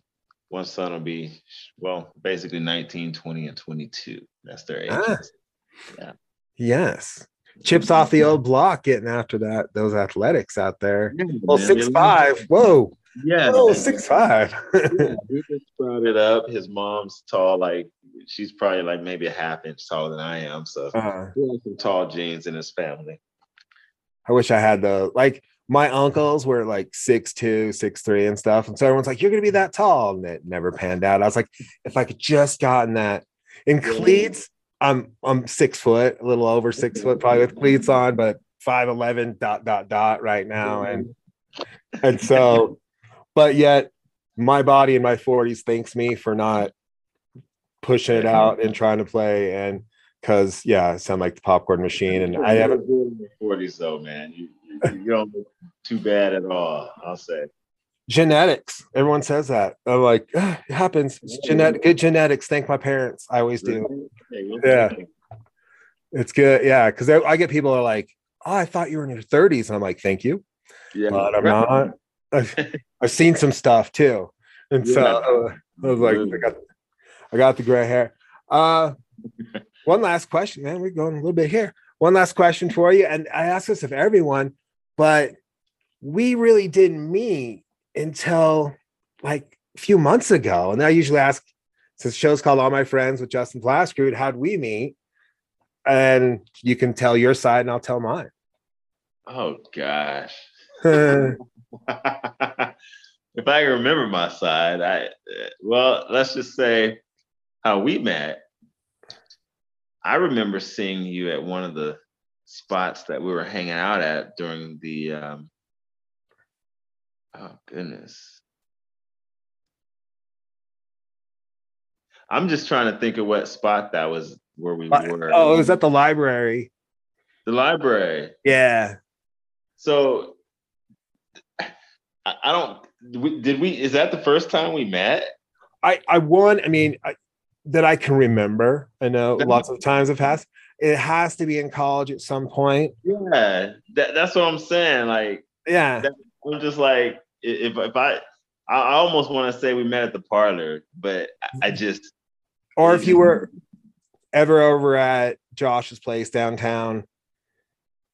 one son will be well basically 19, 20, and 22. That's their age. Ah. Yes. Chips off the old block getting after that, those athletics out there. Well, six five. Whoa. Yeah. Man. six five. yeah, he just sprouted up. His mom's tall, like she's probably like maybe a half inch taller than I am. So Uh, he has some tall genes in his family. I wish I had the like my uncles were like six two, six three, and stuff. And so everyone's like, You're gonna be that tall. And it never panned out. I was like, if I could just gotten that in cleats, I'm I'm six foot, a little over six foot, probably with cleats on, but five eleven dot dot dot right now. And and so, but yet my body in my 40s thanks me for not pushing it out and trying to play. And because yeah, I sound like the popcorn machine. And I haven't You're in your 40s though, man. You, you, you don't look too bad at all, I'll say. genetics. Everyone says that. I'm like, "Ah, it happens. It's genetic, good genetics. Thank my parents. I always do. Yeah. It's good. Yeah. Cause I, I get people are like, oh, I thought you were in your 30s. And I'm like, thank you. Yeah. But I'm not. I've, I've seen some stuff too. And so uh, I was like, I got, I got the gray hair. Uh, one last question, man. We're going a little bit here. One last question for you. And I ask this of everyone, but we really didn't meet until like a few months ago. And I usually ask, since the show's called All My Friends with Justin Flaskerud, how'd we meet? And you can tell your side and I'll tell mine. Oh gosh. if I can remember my side, I well, let's just say how we met. I remember seeing you at one of the spots that we were hanging out at during the um, oh goodness. I'm just trying to think of what spot that was where we were. Oh, it was at the library. the library. Yeah. So I, I don't. Did we? Is that the first time we met? I I won. I mean, I, that I can remember. I know lots of times have passed. It has to be in college at some point. Yeah, that, that's what I'm saying. Like Yeah. I'm just like if if I I almost want to say we met at the parlor, but I- just Or if you were ever over at Josh's place downtown.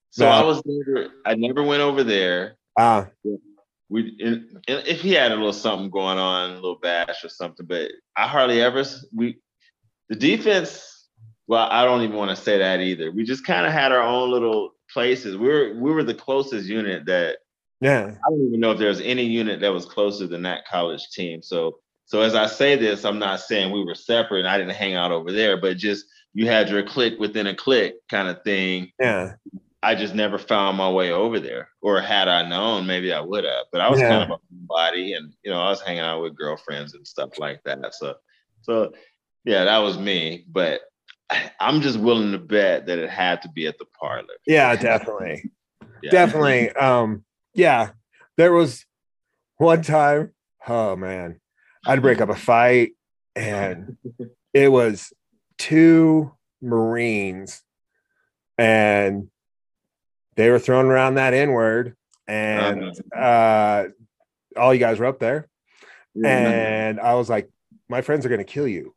so. I was never I never went over there. Ah, We and, and if he had a little something going on, a little bash or something, but I hardly ever we the defense. Well, I don't even want to say that either. We just kind of had our own little places. We were we were the closest unit that yeah. I don't even know if there was any unit that was closer than that college team. So so as I say this, I'm not saying we were separate and I didn't hang out over there, but just you had your click within a click kind of thing. Yeah. I just never found my way over there. Or had I known, maybe I would have. But I was Yeah. kind of a body and you know, I was hanging out with girlfriends and stuff like that. So so yeah, that was me. But I'm just willing to bet that it had to be at the parlor. Yeah, definitely. Yeah. Definitely. Um, yeah. There was one time, oh man, I'd break up a fight and it was two Marines and they were throwing around that N word and uh all you guys were up there and I was like, my friends are gonna kill you.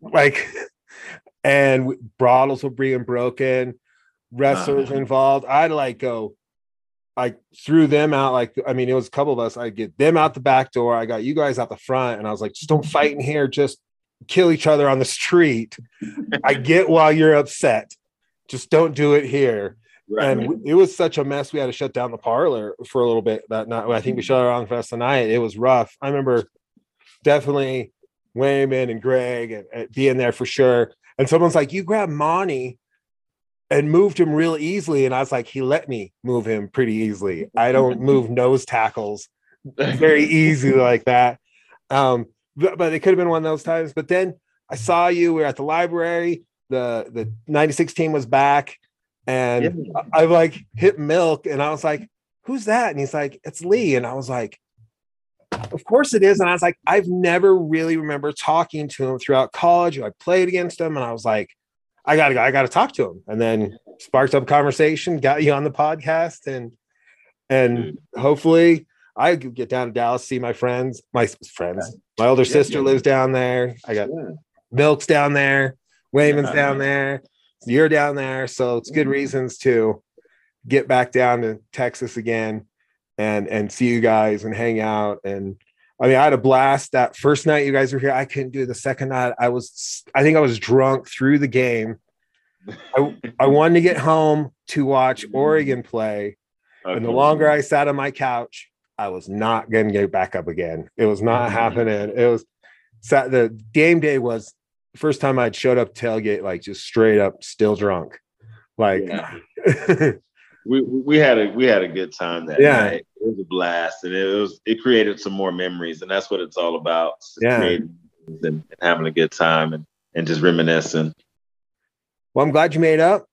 Like, and we- bottles were being broken, wrestlers Uh-huh. involved. I'd like go, I threw them out. Like, I mean, it was a couple of us. I get them out the back door. I got you guys out the front, and I was like, just don't fight in here. Just kill each other on the street. I get why you're upset. Just don't do it here Right. and w- it was such a mess. We had to shut down the parlor for a little bit that night. I think we shut it down for the rest of the night. It was rough. I remember definitely Wayman and Greg and, and being there for sure. And someone's like, "You grabbed Monty and moved him real easily," and I was like, "He let me move him pretty easily. I don't move nose tackles very easy like that." Um, but, but it could have been one of those times. But then I saw you. We were at the library. The the '96 team was back, and Yeah. I, I like hit milk, and I was like, "Who's that?" And he's like, "It's Lee," and I was like. Of course it is. And I was like, I've never really remember talking to him throughout college. I played against him and I was like, I gotta go, I gotta talk to him. And then sparked up conversation, got you on the podcast, and and hmm. hopefully I could get down to Dallas, see my friends, my friends. My older Yeah, sister yeah. lives down there. I got Yeah. Milk's down there, Wayman's down there, you're down there. So it's good Mhm. reasons to get back down to Texas again and and see you guys and hang out. And I mean, I had a blast that first night you guys were here. I couldn't do the second night. I was I think I was drunk through the game. I, I wanted to get home to watch Oregon play. And the longer I sat on my couch, I was not going to get back up again. It was not Mhm. happening. It was sat the game day was first time I'd showed up tailgate like just straight up still drunk. Like Yeah. we we had a we had a good time that Yeah. night. It was a blast, and it was it created some more memories, and that's what it's all about. Yeah. and, and having a good time and and just reminiscing. well, I'm glad you made up.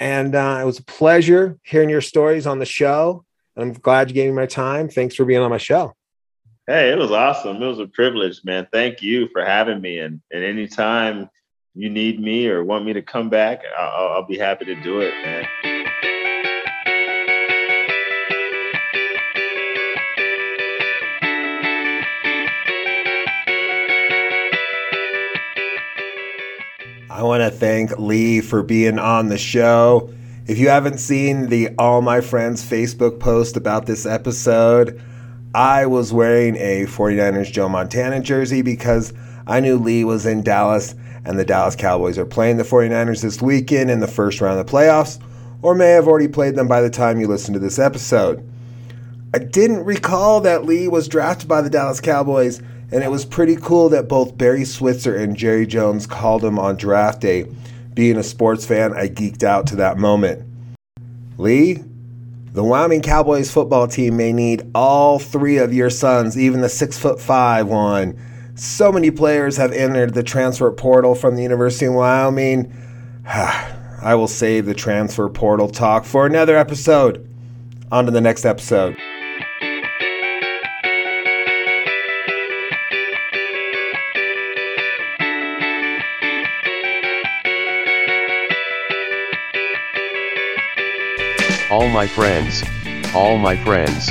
And uh, it was a pleasure hearing your stories on the show. I'm glad you gave me my time. Thanks for being on my show. Hey, it was awesome. It was a privilege, man. Thank you for having me, and and anytime you need me or want me to come back, I'll, I'll be happy to do it, man. I want to thank Lee for being on the show. If you haven't seen the All My Friends Facebook post about this episode, I was wearing a 49ers Joe Montana jersey because I knew Lee was in Dallas and the Dallas Cowboys are playing the 49ers this weekend in the first round of the playoffs, or may have already played them by the time you listen to this episode. I didn't recall that Lee was drafted by the Dallas Cowboys, and it was pretty cool that both Barry Switzer and Jerry Jones called him on draft day. Being a sports fan, I geeked out to that moment. Lee, the Wyoming Cowboys football team may need all three of your sons, even the six foot five one, So many players have entered the transfer portal from the University of Wyoming. I will save the transfer portal talk for another episode. On to the next episode. All my friends, all my friends,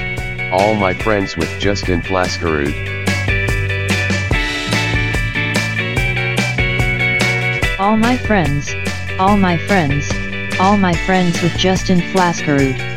all my friends with Justin Flaskerud. All my friends, all my friends, all my friends with Justin Flaskerud.